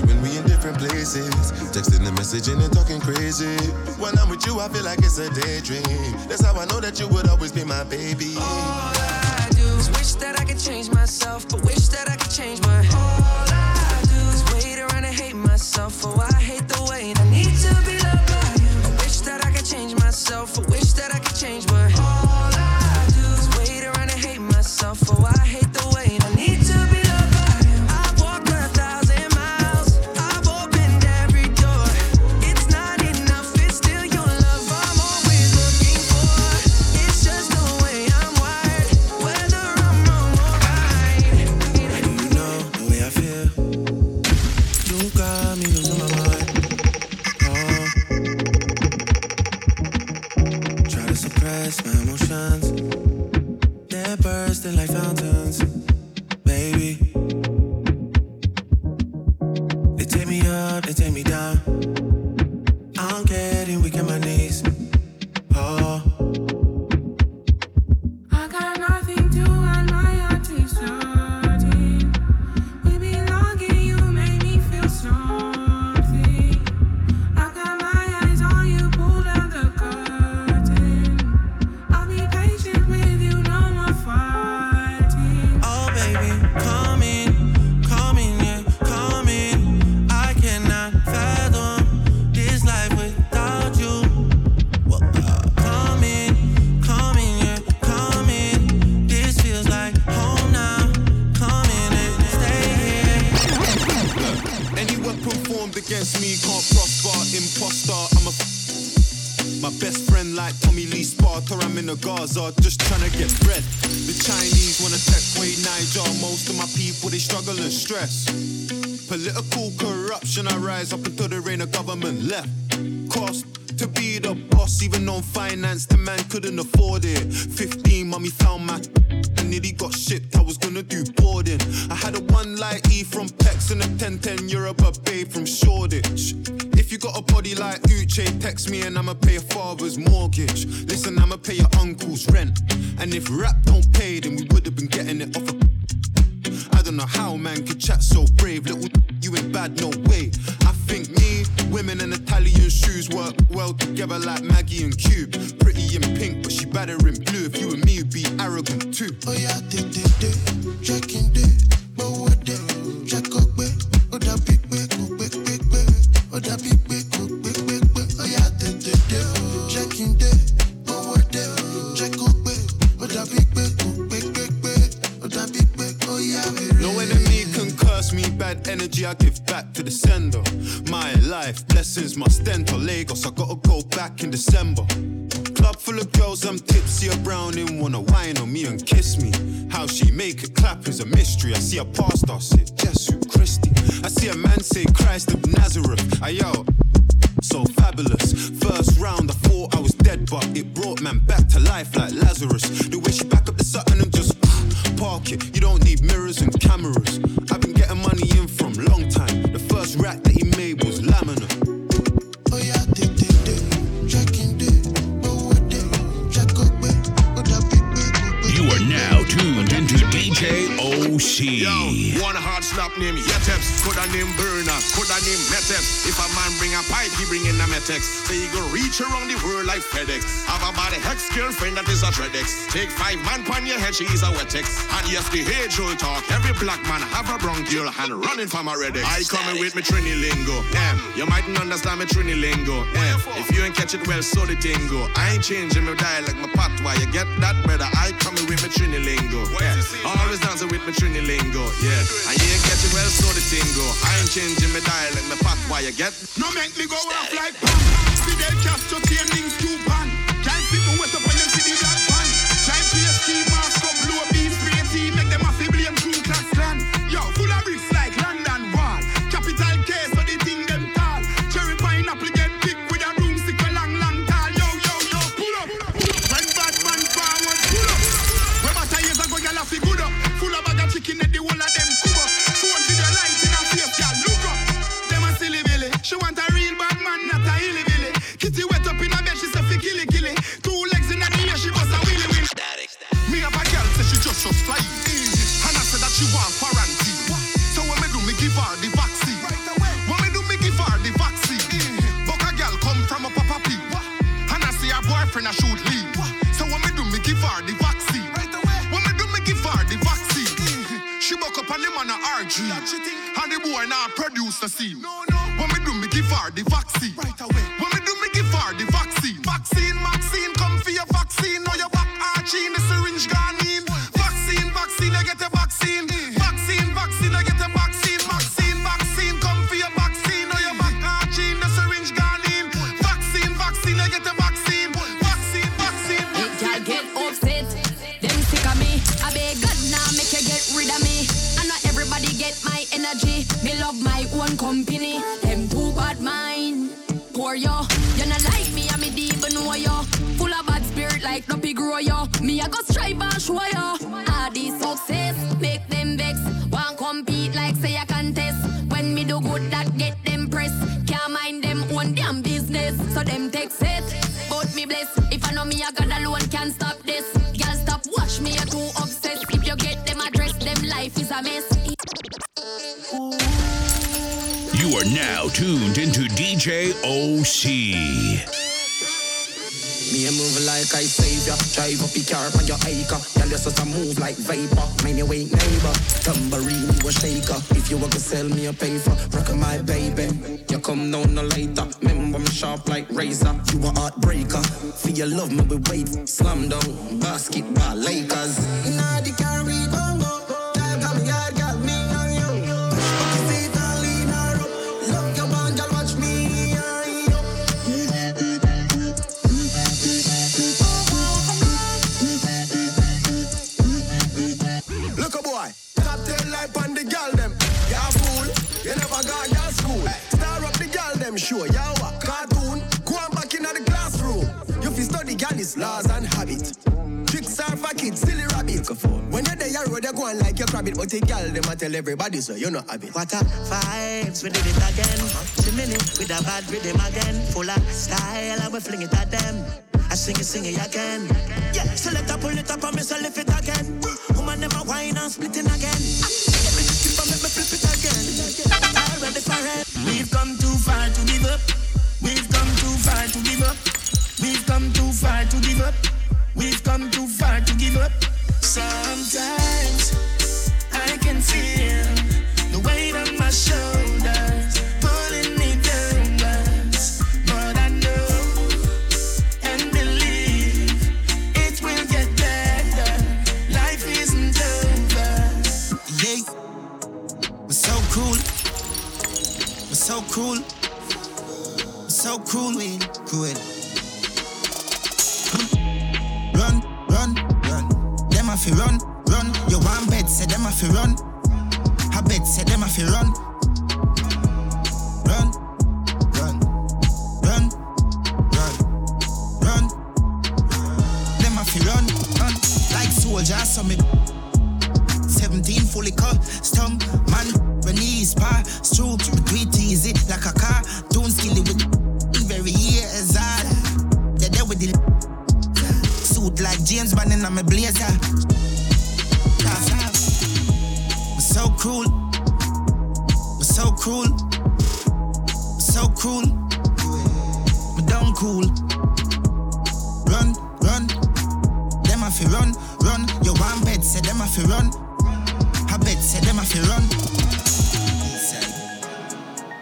When we in different places, texting and messaging and talking crazy. When I'm with you, I feel like it's a daydream. That's how I know that you would always be my baby. All I do is wish that I could change myself, but wish that I could change my. All I do is wait around and hate myself. Oh, I hate the way I need to be loved by you. I wish that I could change myself, but wish that I could myself. I hate DJ OC. Yo, one hard slap name Yeteps, coulda name Burner, coulda name Meteps. If a man bring a pipe, he bring in a Metex. So he go reach around the world like FedEx. Have a body hex girlfriend that is a Dreadex. Take five man pon your head, she is a Wetex. And yes, the age old talk. Every black man have a bronchial and running from a Redex. I coming with me Trini lingo. Damn, you mightn't understand me Trini lingo. Damn, if you ain't catch it well, so the tingo. I ain't changing my dialect, my patois. You get that better? I coming with me Trini lingo. Yeah, always dancing with me Trini lingo. Yeah, and you ain't catch it well, so the tingo. I ain't changing my dialect, my patois. You get? No make me go off like pam. Fidel Castro, ten things too pan. So them. But me bless. If I know me I alone can stop this. Girl stop watch me you too obsessed. If you get them address them life is a mess. You are now tuned into DJ OC. A move like I savior. Drive up your car on your acre. Tell you such a move like vapor. Mind your way neighbor. Tambourine you a shaker. If you want to sell me a paper, rock my baby. You come down no later. Remember I'm sharp like razor. You a heartbreaker. For your love me we wait. Slam down. Basketball Lakers. Inna the Caribbean Congo. Girl, go on like your rabbit. But the girl them a tell everybody so you know have it. What a vibes, we did it again. Shimmy with a bad rhythm again. Full of style, and we fling it at them. I sing it, sing it again. Yeah, so let her pull it up and me so lift it again. Woman never whine and split it again. Let me just keep on, make me flip it again. Already for it. We've come too far to give up. We've come too far to give up. We've come too far to give up. We've come too far to give up. Sometimes I can feel the weight on my shoulders pulling me down. But I know and believe it will get better. Life isn't over. Yeah, We're so cruel. We're so cruel. We're so cruel. Cruel. Run, fi run, run. You want bed, say them a fi run. I bet, say them a fi run. Run, run, run, run, run. Them a fi run, run. Like soldiers, so me 17 fully custom man when knees pass through do it like a car don't skilly with very years hard ah. they there with the suit like James Bond in my blazer cruel we're so cruel we're so cruel we don't cool run run them a fi run run you want bed say them a fi run I bet say them a fi run.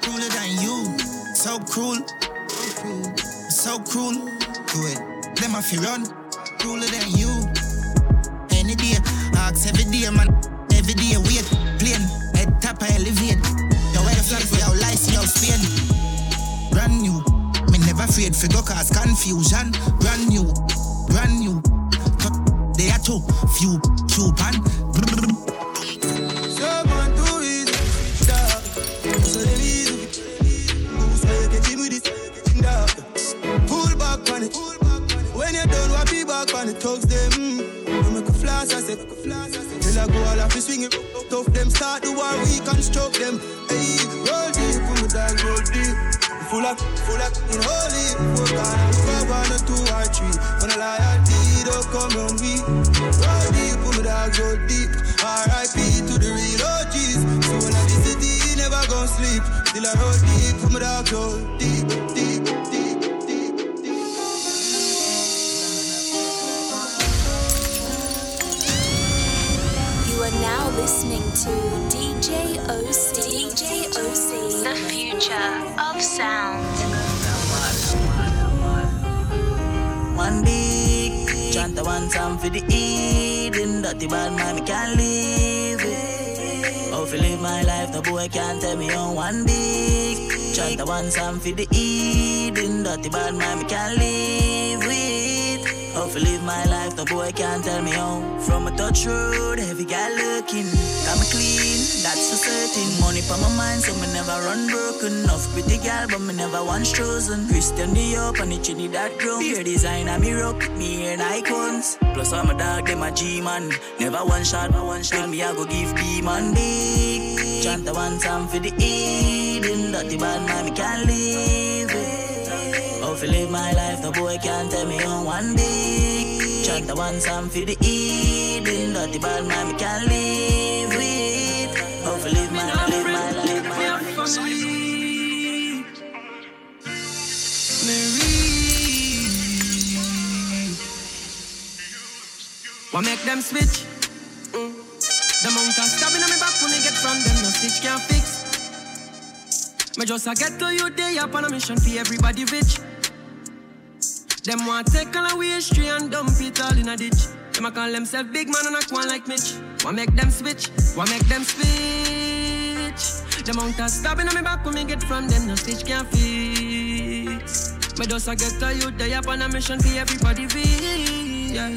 Crueler than you, so cruel, so cruel. Good, them a fi run. Crueler than you. Any day, ask every day, man. Top I elevate. Your way flag for your license, your Spain. Brand new, me never afraid for go cause confusion. Brand new, brand new. They are too few, Cuban. Easy, dog. So you with it, back it. When you're done, it? Thugs them. Flash, I say. Till I go all off, swing it. Tough them start the war, we can stroke them. Hey, roll deep, put me down, roll deep. Full up, full up, in holy. Full God, if I want a two or three. When I lie, I don't come on me. Roll deep, put me down, roll deep. R.I.P. to the real OGs. So when I visit the never gon' sleep. Till I roll deep, put me down, roll deep, deep. Listening to DJ OC. DJ OC. The future of sound. One big chant the one time for the Eden. Dirty bad man, me can't live it. If you live my life, no boy can't tell me on one big chant the one time for the Eden. Dirty bad man, me can't with. You live my life, no boy can't tell me on. From a touch road, heavy guy looking. Got me clean, that's for certain. Money for my mind, so me never run broken. Enough pretty girl, but me never once chosen. Christian Dior and the Trinidad ground. Beer design, I'm me rock, me and icons. Plus I'm a dog, them a G-man. Never one shot, but one shot, me I go give B-man big. Chant the one time for the Eden. Dirty bad man, me can't it. If you live my life, no boy can't tell me on one big. Chant the one time for the Eden. Dirty bad man, me can't live with. If you live my life, live my life, live my life. What make them switch? Mm. The mount of stabbing on me back when me get from them, no stitch can't fix. Me just a get to you day up on a mission for everybody rich. Them want take all away history and dump it all in a ditch. Them a call themselves big man and a one like Mitch. What make them switch? What make them switch? The mount of stabbing on me back when me get from them, no stitch can't fix. Me just a get to you day up on a mission for everybody rich. Yeah.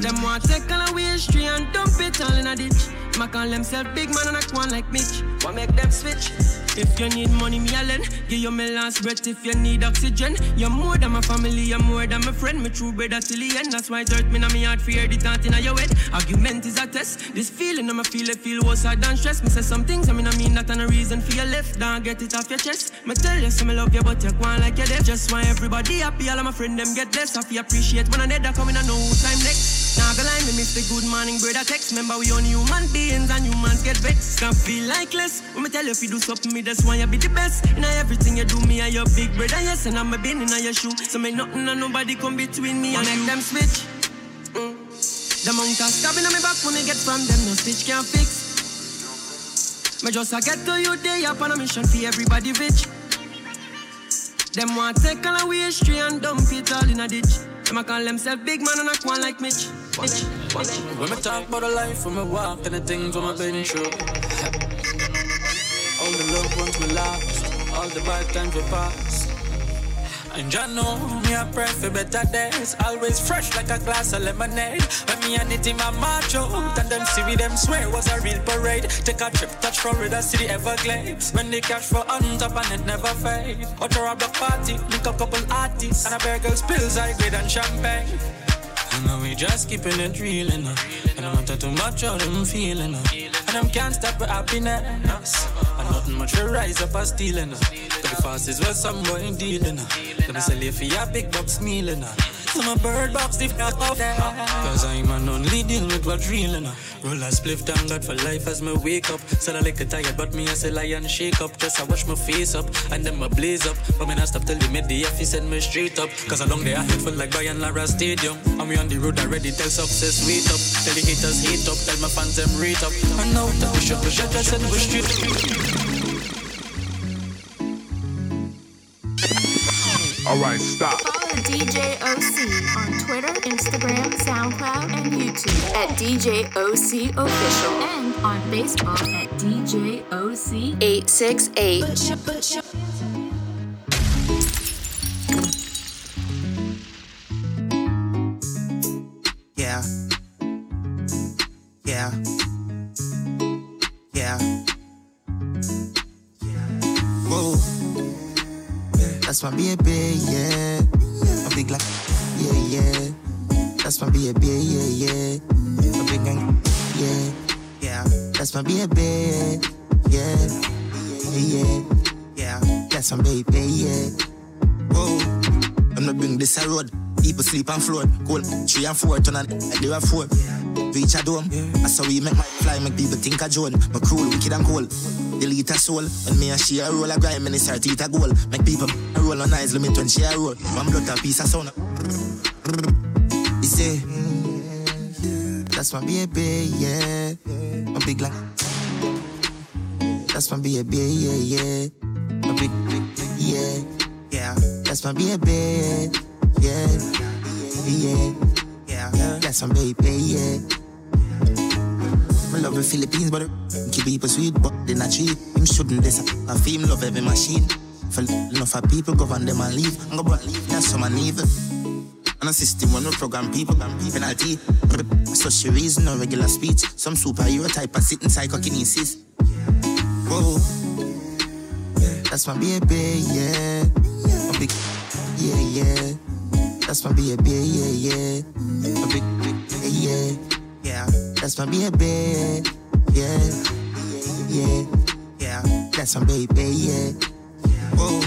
Them want take all away history and dump it all in a ditch. Them a call themselves big man and a one like Mitch. What make them switch? If you need money, me a lend. Give you my last breath if you need oxygen. You're more than my family, you're more than my friend. Me true brother till the end. That's why it hurt me now me heart fear the thought in your head. Argument is a test. This feeling I'ma feel it feel worse than stress. Me say some things I mean I mean that and a reason for your left. Don't get it off your chest. Me tell you some love you but you on like you're dead. Just why everybody happy, all of my friend them get blessed. I feel appreciate when I need that coming I know time next. Now go line me miss the good morning brother text. Remember we only human beings and humans get vexed. Can't feel like less. When me tell you if you do something me that's why you be the best. In everything you do, me and your big brother, yes, and I'm a bin in your shoe. So make nothing and nobody come between me and make them switch. Mm. The mount of stabbing on me back when me get from them, no stitch can't fix. Me just a get to you day up on a mission for everybody rich. Them want take all away history and dump it all in a ditch. Them a call themselves big man and a one like Mitch. Mitch. When me talk about the life, when me walk and the things when me been through. all the love ones we lost, all the bad times will pass. And you know me a pray for better days. Always fresh like a glass of lemonade. When me and it in my macho, and them see me them swear was a real parade. Take a trip, touch Florida, the Everglades. When the cash for on top and it never fade. Outro a block party, link a couple artists, and a bear girls pills, I grade and champagne. And now we just keeping it real, you know. And I'm not too much of them feeling, you. And them can't stop with happiness. And nothing much will rise up as stealing, you know. But the fastest was some boy dealing, you know. Let me sell you for your big bucks mealing, you know. So my bird box if not off. Cause I'm an only deal with what's real, know. Roll a spliff, thank God for life as me wake up. Said I like a tired, but me I say lie and shake up. Just I wash my face up, and then my blaze up. But me not stop till the mid the F send me straight up. Cause along there I hit full like Brian Lara Stadium. And we on the road already, tell success wait up. Tell the haters hate up, tell my fans them rate up. And now that we should push it, just send we straight. All right, stop. Follow DJ OC on Twitter, Instagram, SoundCloud, and YouTube at DJ OC Official and on Facebook at DJ OC 868. That's my baby, yeah. A big like, yeah, yeah. That's my baby, yeah, yeah. A big gang, yeah, yeah. That's my baby, yeah, yeah, yeah. Yeah that's my baby, yeah. Whoa. I'm not bring this a road. People sleep on floor. Cold three and four, turn on they were four. Reach a dome. I saw we make my fly, make people think I Joan. My cruel, wicked and cold. Delete a soul. When me and she a roll a grime, and it's her teeth a goal. Make people roll on eyes, limit when she a roll. One blood a piece of sound. He say, mm, that's my baby, yeah. My big like, that's my baby, yeah, yeah. My big, yeah, yeah. That's my baby, yeah, yeah, yeah. That's my baby, yeah. Love the Philippines, but keep people sweet, but they not cheap. Him shouldn't this. Feel him love every machine. For enough of people govern them and leave. I'm gonna leave. That's some I need. And a system when we program people and penalty. Social reason or regular speech. Some superhero type of sitting psychokinesis. Whoa. That's my baby, yeah. My big, yeah, yeah. That's my baby, yeah, yeah. My big, yeah, yeah. Yeah, that's my baby, yeah, yeah, yeah. That's my baby, yeah. Whoa.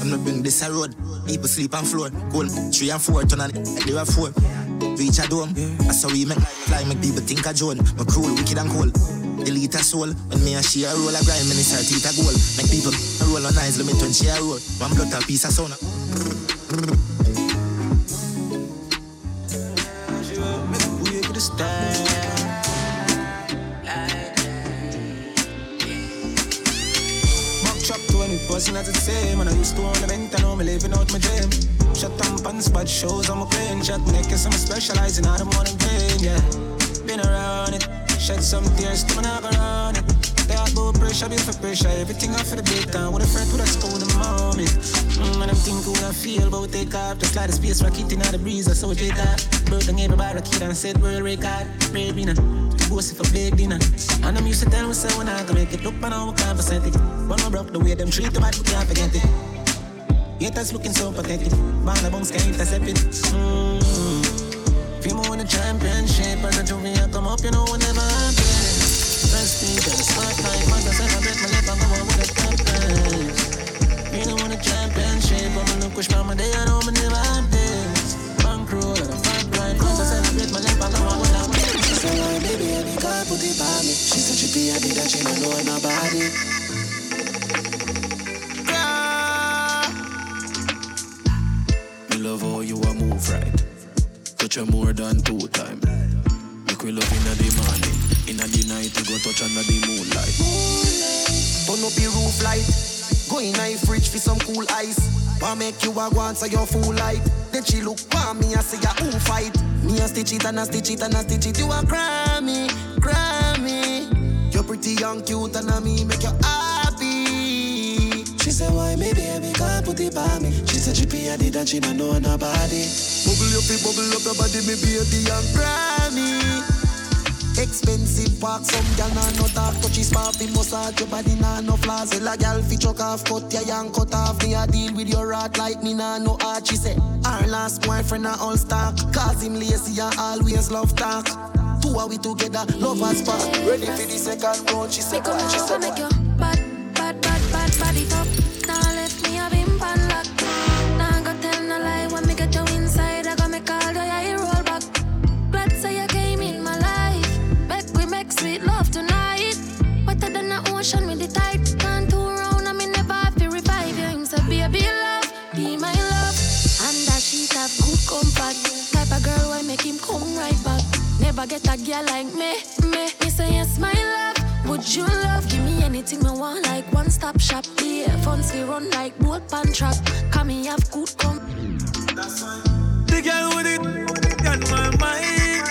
I'm not bring this a road. People sleep on floor. Cold three and four, turn on it like they were four. Reach a dome. That's how we make fly, make people think I join. My cruel, wicked and cold. Delete a soul. When me and she a roll a grime, and it's her teeth a goal. Make people roll on eyes, when she a roll. One blood a piece of sound. We could stand. Mock chop 20 buzzing as it same. And I used to ornament, I know me living out my dream. Shut pants, bad shows, I'm a clean. Make it some specializing out of morning pain, yeah. Been around it, shed some tears, to my around it. Talk about pressure, be for pressure. Everything off for the big time. With a friend with a school in the moment. Mm, and I'm thinking what I feel about take off. Just like the space rocket in the breeze. I saw it take off. And everybody kid and said world record. Baby, nah. Bossy for big dinner. And I'm used to tell myself when I can make it look, and I can't percent it. But no broke the way them treat the bad, we can't forget it. Haters looking so pathetic. The bunks can't intercept it. Mm. If you want a championship, as a junior come up, you know whenever I'm I celebrate my life, I'm going with the top guys. You don't want a championship, gonna by my day, I know never. Bankroll man, I my life, I'm going with the top She said, "Why, baby, me." She said she be a she love how you move right. More than two time. Make we love inna the morning, inna the night we go touch under the moonlight. Turn up your roof light. Go in a fridge for some cool ice. I make you a go so you fool light? Then she look for me and say ya who fight. Me a stitch it and a stitch it and a stitch it. You a Grammy, Grammy. You're pretty young, cute and a me make you happy. She said why me baby can't put it by me. She said she pay a did and she don't know nobody. Bubble up, bubble up your body, me baby and Grammy. Expensive park, some gal nah no talk Touchy smart, fi massage your body nah no flaws. Tell a gal fi chuck off, cut your young cut off. Me a deal with your rat like me nah no art She say, our last boyfriend a all stock. Cause him lazy and always love talk. Two are we together, love us spark Ready for the second round, she say, she say, stop shop. Yeah, funds we run like boat pan trap. Come me have good come. The girl with it on my mind.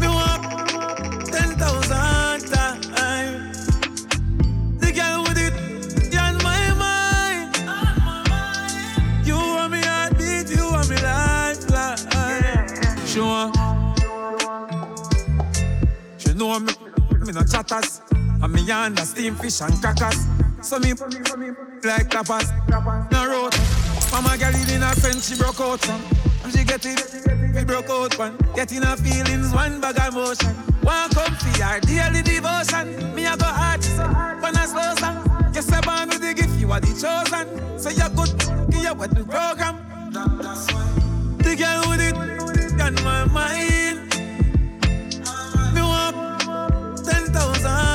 Me want ten thousand times. The girl with it on my mind. You want me heartbeat, you want me lifeline. Want. She know me, me no chatters me under steam fish and crackers. So me like tapas, no road. Mama girl in a sense she broke out some. And she get it, we broke out one. Getting her feelings, one bag of motion. One comfy, our daily devotion. Me I go hard, when I slow song. Yes, I born with the gift, you are the chosen. So you're good, give your wedding program. That's why. The girl with it, got my mind. Me want 10,000.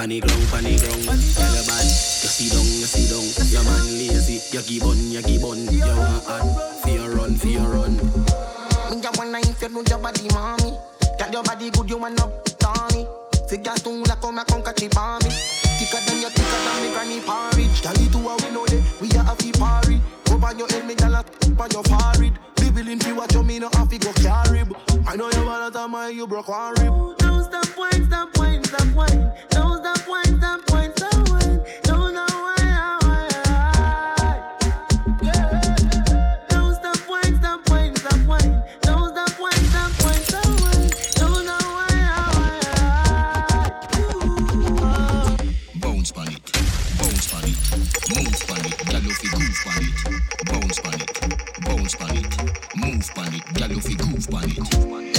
Panic ground, panic ground. Tell your bad, you see down, you see down. Your man lazy, you give on, you give on. You want add, fear run, fear run. Me a wanna if you know your body, mommy. Got your body good, you wanna Tony. Figure two like come a conquer chip on me. Thicker than your thicker than me granny porridge. Tell it to her, we know that we are happy party. Up on your head, me gyal a on your forehead. Be willing to you, me no have to go carry. I know you wanna tell me you broke one rib. Move pan it, gyal you fi groove pan it.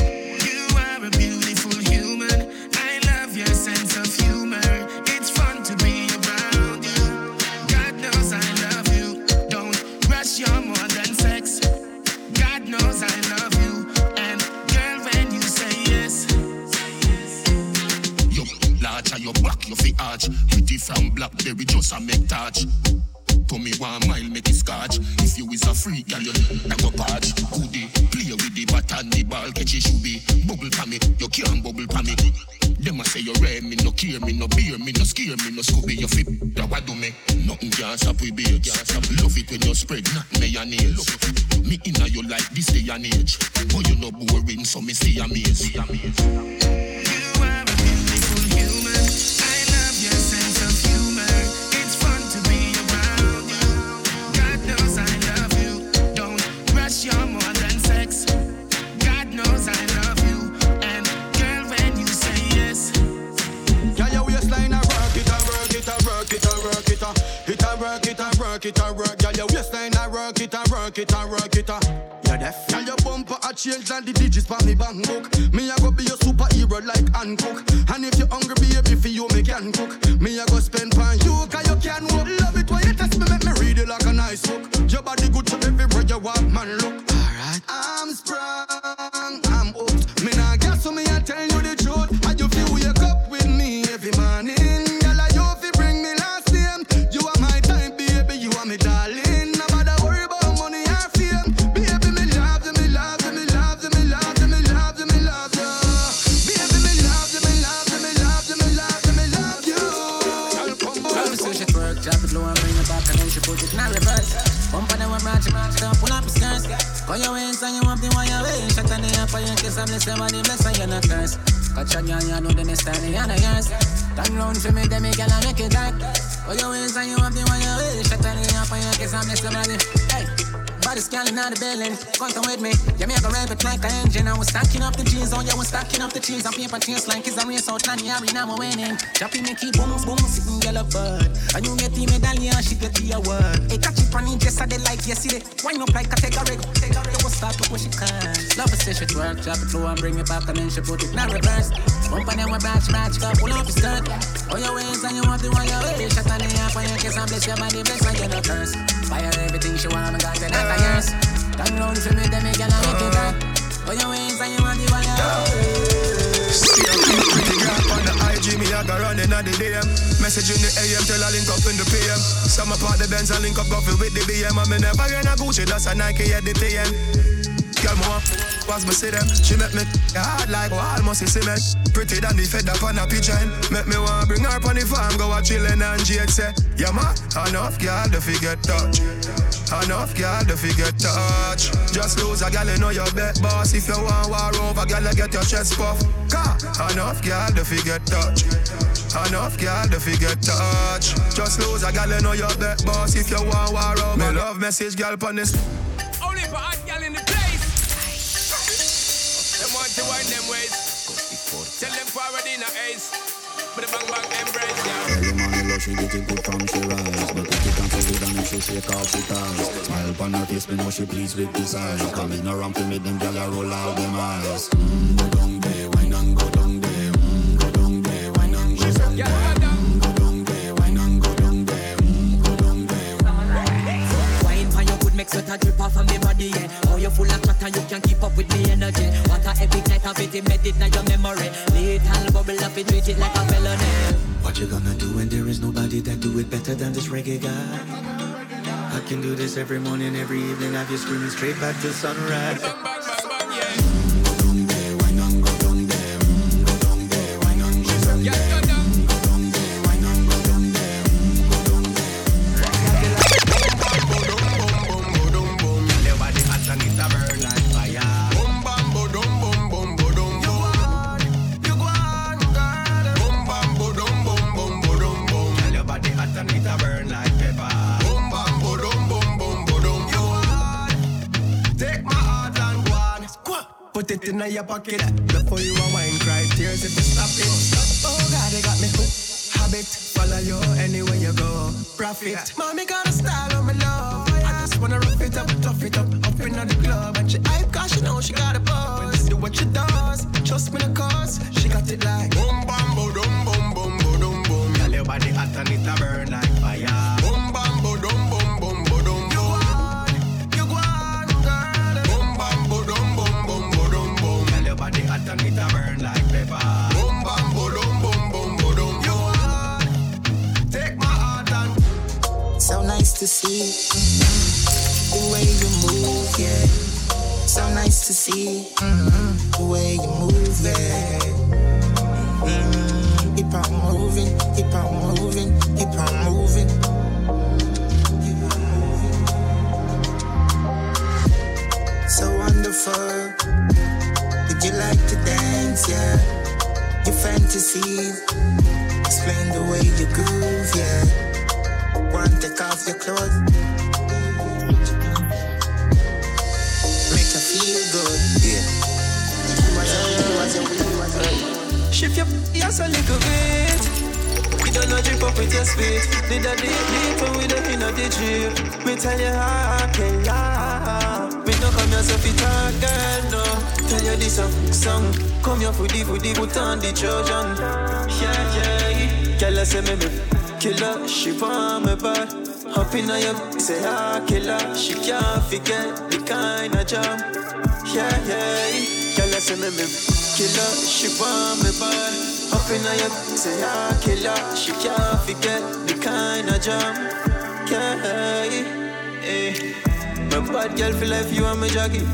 Yesterday. Wind up like a take a a rig. What's stop, look what she can. Love a say she twerk, drop it low and bring it back, and then she put it in reverse. Bump on them with batch, batch, up, pull up your skirt. Oh, your ways and you want the one your way. Shut on the up and you kiss and bless your body, bless and you no curse. Her everything she want, I got it, not a yours. Turn round for me, then me I make it hot. Oh, your ways and you want the one your way. On the IG, me I go running on the DM. Message in the AM, tell I link up in the PM. Some apart the Benz, I link up coffee with the BM. I'm never gonna Gucci, that's a Nike at the TN. Girl, more was me see them. She make me hard like must see cement. Pretty than the fed up on a pigeon. Make me want bring her on the farm, go a chillin' and Jade say, Yeah, ma, enough girl to forget touch. Enough girl to forget touch. Just lose a girl, you know your bet boss. If you want war over, girl, you get your chest puff. Car, enough girl to forget touch. Enough girl to forget touch. Just lose a girl, you know your bet boss. If you want war over, me love message girl on this. Only for hot gal in the place. Them want to wind them ways. Tell them forward in a ace. But the bang bang embrace, yeah. Early morning love, she get it good from she rise But if it come for good and if she shake off she ties Smile upon her face, me know she pleased with this eyes Coming around to make them gyal a roll out them eyes mm, Go down there, wine and go down there a body, yeah. Oh, you full of you can keep up with energy. What in your memory. Bubble it like a. What you gonna do when there is nobody that do it better than this reggae guy? I can do this every morning, every evening, have you screaming straight back to sunrise Put it in your pocket before you a wine cry tears if you stop it. Stop. Oh God, they got me hooked. Habit, follow you anywhere you go. Profit, mommy got a style on me love. I just wanna rough it up, tough it up, up in the club. And she hype cause she know she got a buzz. Do what she does, trust me the cause. She got it like boom bam boom boom boom boom boom boom. Girl, your body hot and it a burn like fire. Boom So nice to see the way you move, yeah. So nice to see the way you move, yeah. Mm, keep on moving, keep on moving, keep on moving. So wonderful. Did you like to dance, yeah? Your fantasies. Explain the way you groove, yeah. To take off your clothes? Make her feel good, yeah. Shift your ass a little bit. We don't know drip up with your spit. Did a deep deep when we don't in the drip. Me tell you I can lie. Me no come here so fit girl, no. Tell you this a song. Come here for the for the put on the Trojan. Yeah, yeah. Girl, I say me me killer. She want me bad. Up in your say ah killer. She can't forget the kind of jam. Yeah, yeah. I say me me killer. She want me bad. Up in your say ah killer. She can't forget the kind of jam. Yeah, yeah. My bad girl feel like you and me jockey.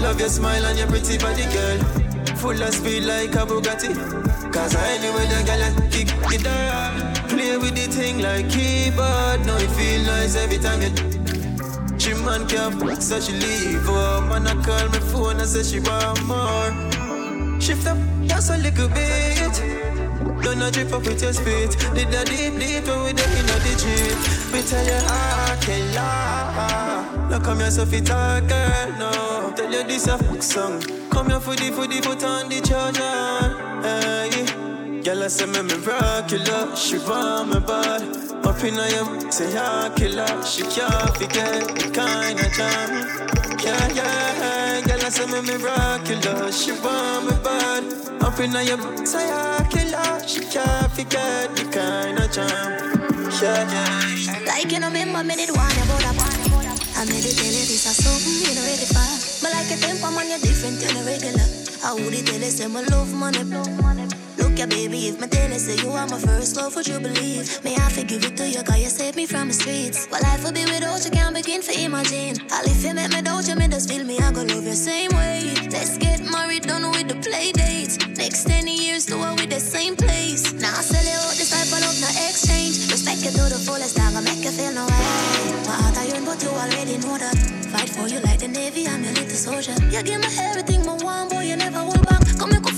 Love your smile and your pretty body, girl. Full of speed like a Bugatti. Cause I anyway the girl and kick guitar. Play with the thing like keyboard. Now it feel nice every time you she man can't fuck, so she leave. Oh, man, I call me phone and say she want more. Shift up just a little bit. Don't not drip up with your speed. Did that deep, deep when we there in the jeep. We tell you, ah, killer. Now come here, so fit girl, no. Tell you this a fuck song. Come here for the, for put on the charger. Hey. Girl, I say me me rock you love, she want me bad. Up in her, say yeah, killer. She can't forget the kind of jam. Yeah, yeah, girl, I say me me rock you love, she want me bad. Up in her, say yeah, killer. She can't forget the kind of jam. Yeah, yeah. Like you know, me did one about a I made it tell this is something you know ready for. But like a temper man, you're different, you're regular. I would it tell you say my love money, Look at baby, if my you say you are my first love, would you believe? May I forgive it to you, cause you saved me from the streets. But life will be without you, can't begin to imagine. I'll if you make me doubt you, me just feel me, I go love you same way. Let's get married, done with the play dates. Next 10 years, do it with the same place. Now I sell you out this type of love, no exchange. Respect you to the fullest, I gonna make you feel no way. My heart I yearn, but you already know that. Fight for you like the Navy, I'm your little soldier. You give me everything, my one boy, you never hold back. Come make me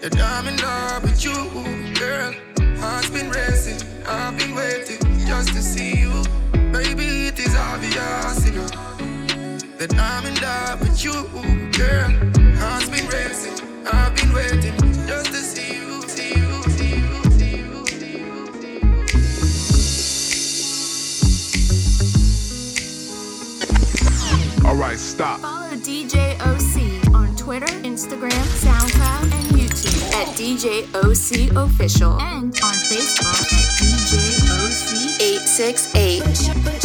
That I'm in love with you, girl. Heart's been racing, I've been waiting just to see you. Baby, it is obvious, you know. That I'm in love with you, girl. Heart's been racing, I've been waiting just to see you, see you, see you, see you, see you. All right, stop. Follow DJ OC on Twitter, Instagram, SoundCloud, and YouTube at DJ OC Official and on Facebook at DJ OC 868.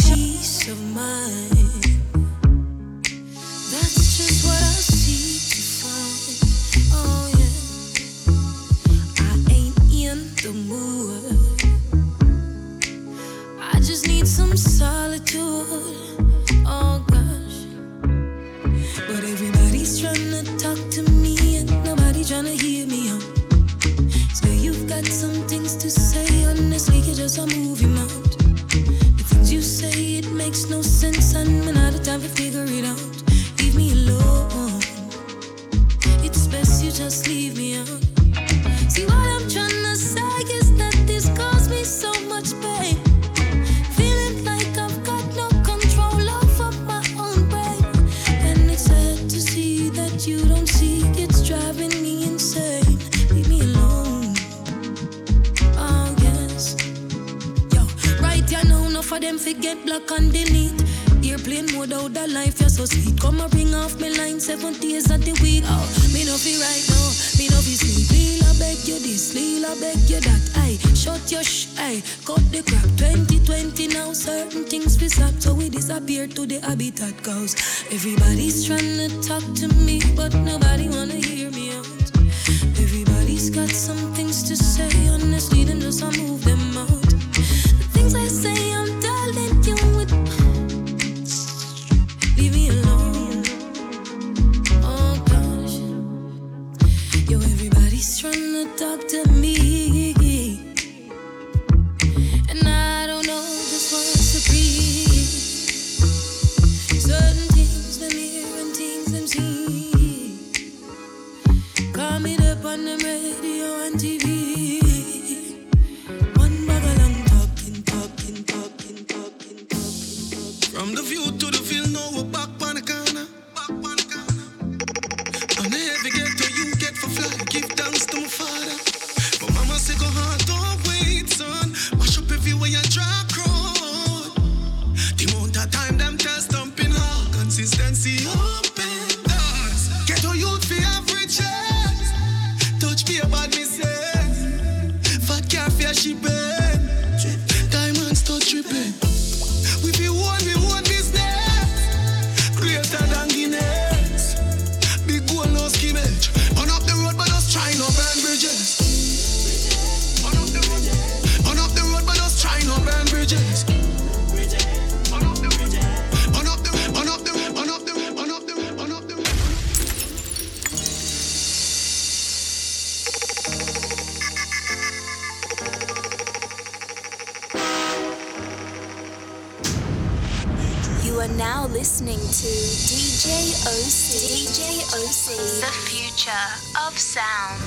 Listening to DJ OC. DJ OC. The future of sound.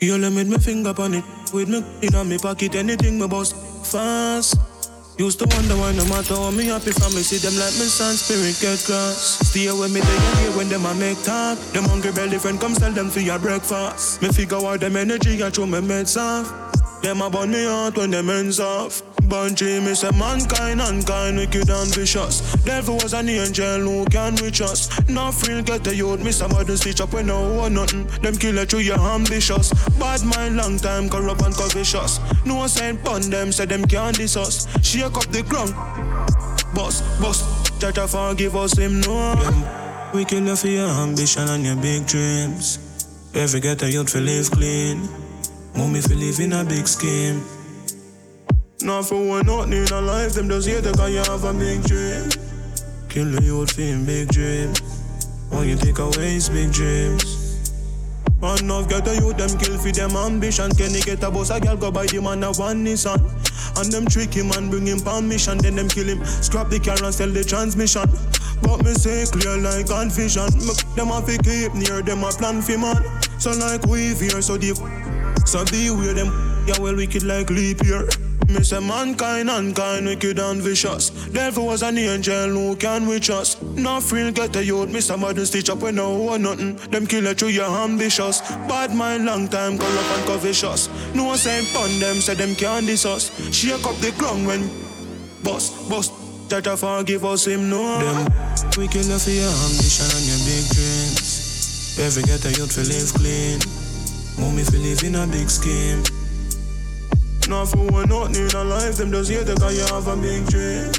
You let me finger on it with me in my pocket. Anything me boss fast. Used to wonder why no matter how me happy me see them like me son spirit get cross. Stay with me day and here when them a make talk. Them hungry belly friend come sell them for your breakfast. Me figure out them energy and show me meds off. Them a burn me out when them ends off. Bunchy, me say mankind, unkind, wicked and vicious. Devil was an angel who can reach us. No real get the youth, me somebody stitch up when no one nothing. Them kill it through your ambitious. Bad mind, long time, corrupt and covetous. No sign pun them, say them can't diss us. Shake up the ground. Boss, boss, Jah Jah forgive us, him no. We kill you for your ambition and your big dreams. Every get a youth for live clean. Mommy for live in a big scheme. Not for one nothing in a life, them just hate because you have a big dream. Kill the youth for big dreams. When you take away his big dreams. Enough get a youth, them kill for them ambition. Can he get a boss, a girl go buy the man a one Nissan. And them trick him and bring him permission, then them kill him. Scrap the car and sell the transmission. But me say clear like on vision. Them have to keep near them a plan for man. So like we here, so deep. So beware them, yeah well wicked like leap year. Me say mankind, unkind, wicked and vicious. Devil was an angel who can reach us. No free get a youth, me somebody stitch up when no one nothing. Them kill it through your ambitious. Bad mind, long time, corrupt and covetous. No one saying pun them, say them can't diss us. Shake up the ground when bust, bust. Jah Jah forgive us, him no. Them we kill you for your ambition and your big dreams. Every get a youth to live clean. Mommy fi live in a big scheme. Not for one nothing in a life, them just hate because you have a big dream.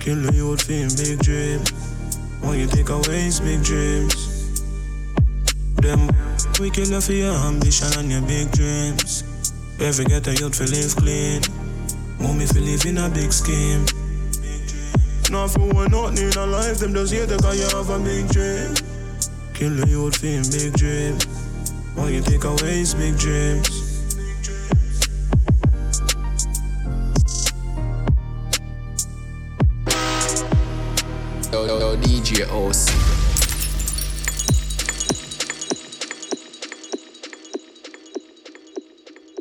Kill the youth for big dream. Why you take away his big dreams? Them we kill you for your ambition and your big dreams. Every get a youth fi live clean. Mommy fi live in a big scheme. Not for one nothing in a life, them just hate because you have a big dream. Kill the youth for big dream. Why you take away his big dreams? Yo, DJ OC.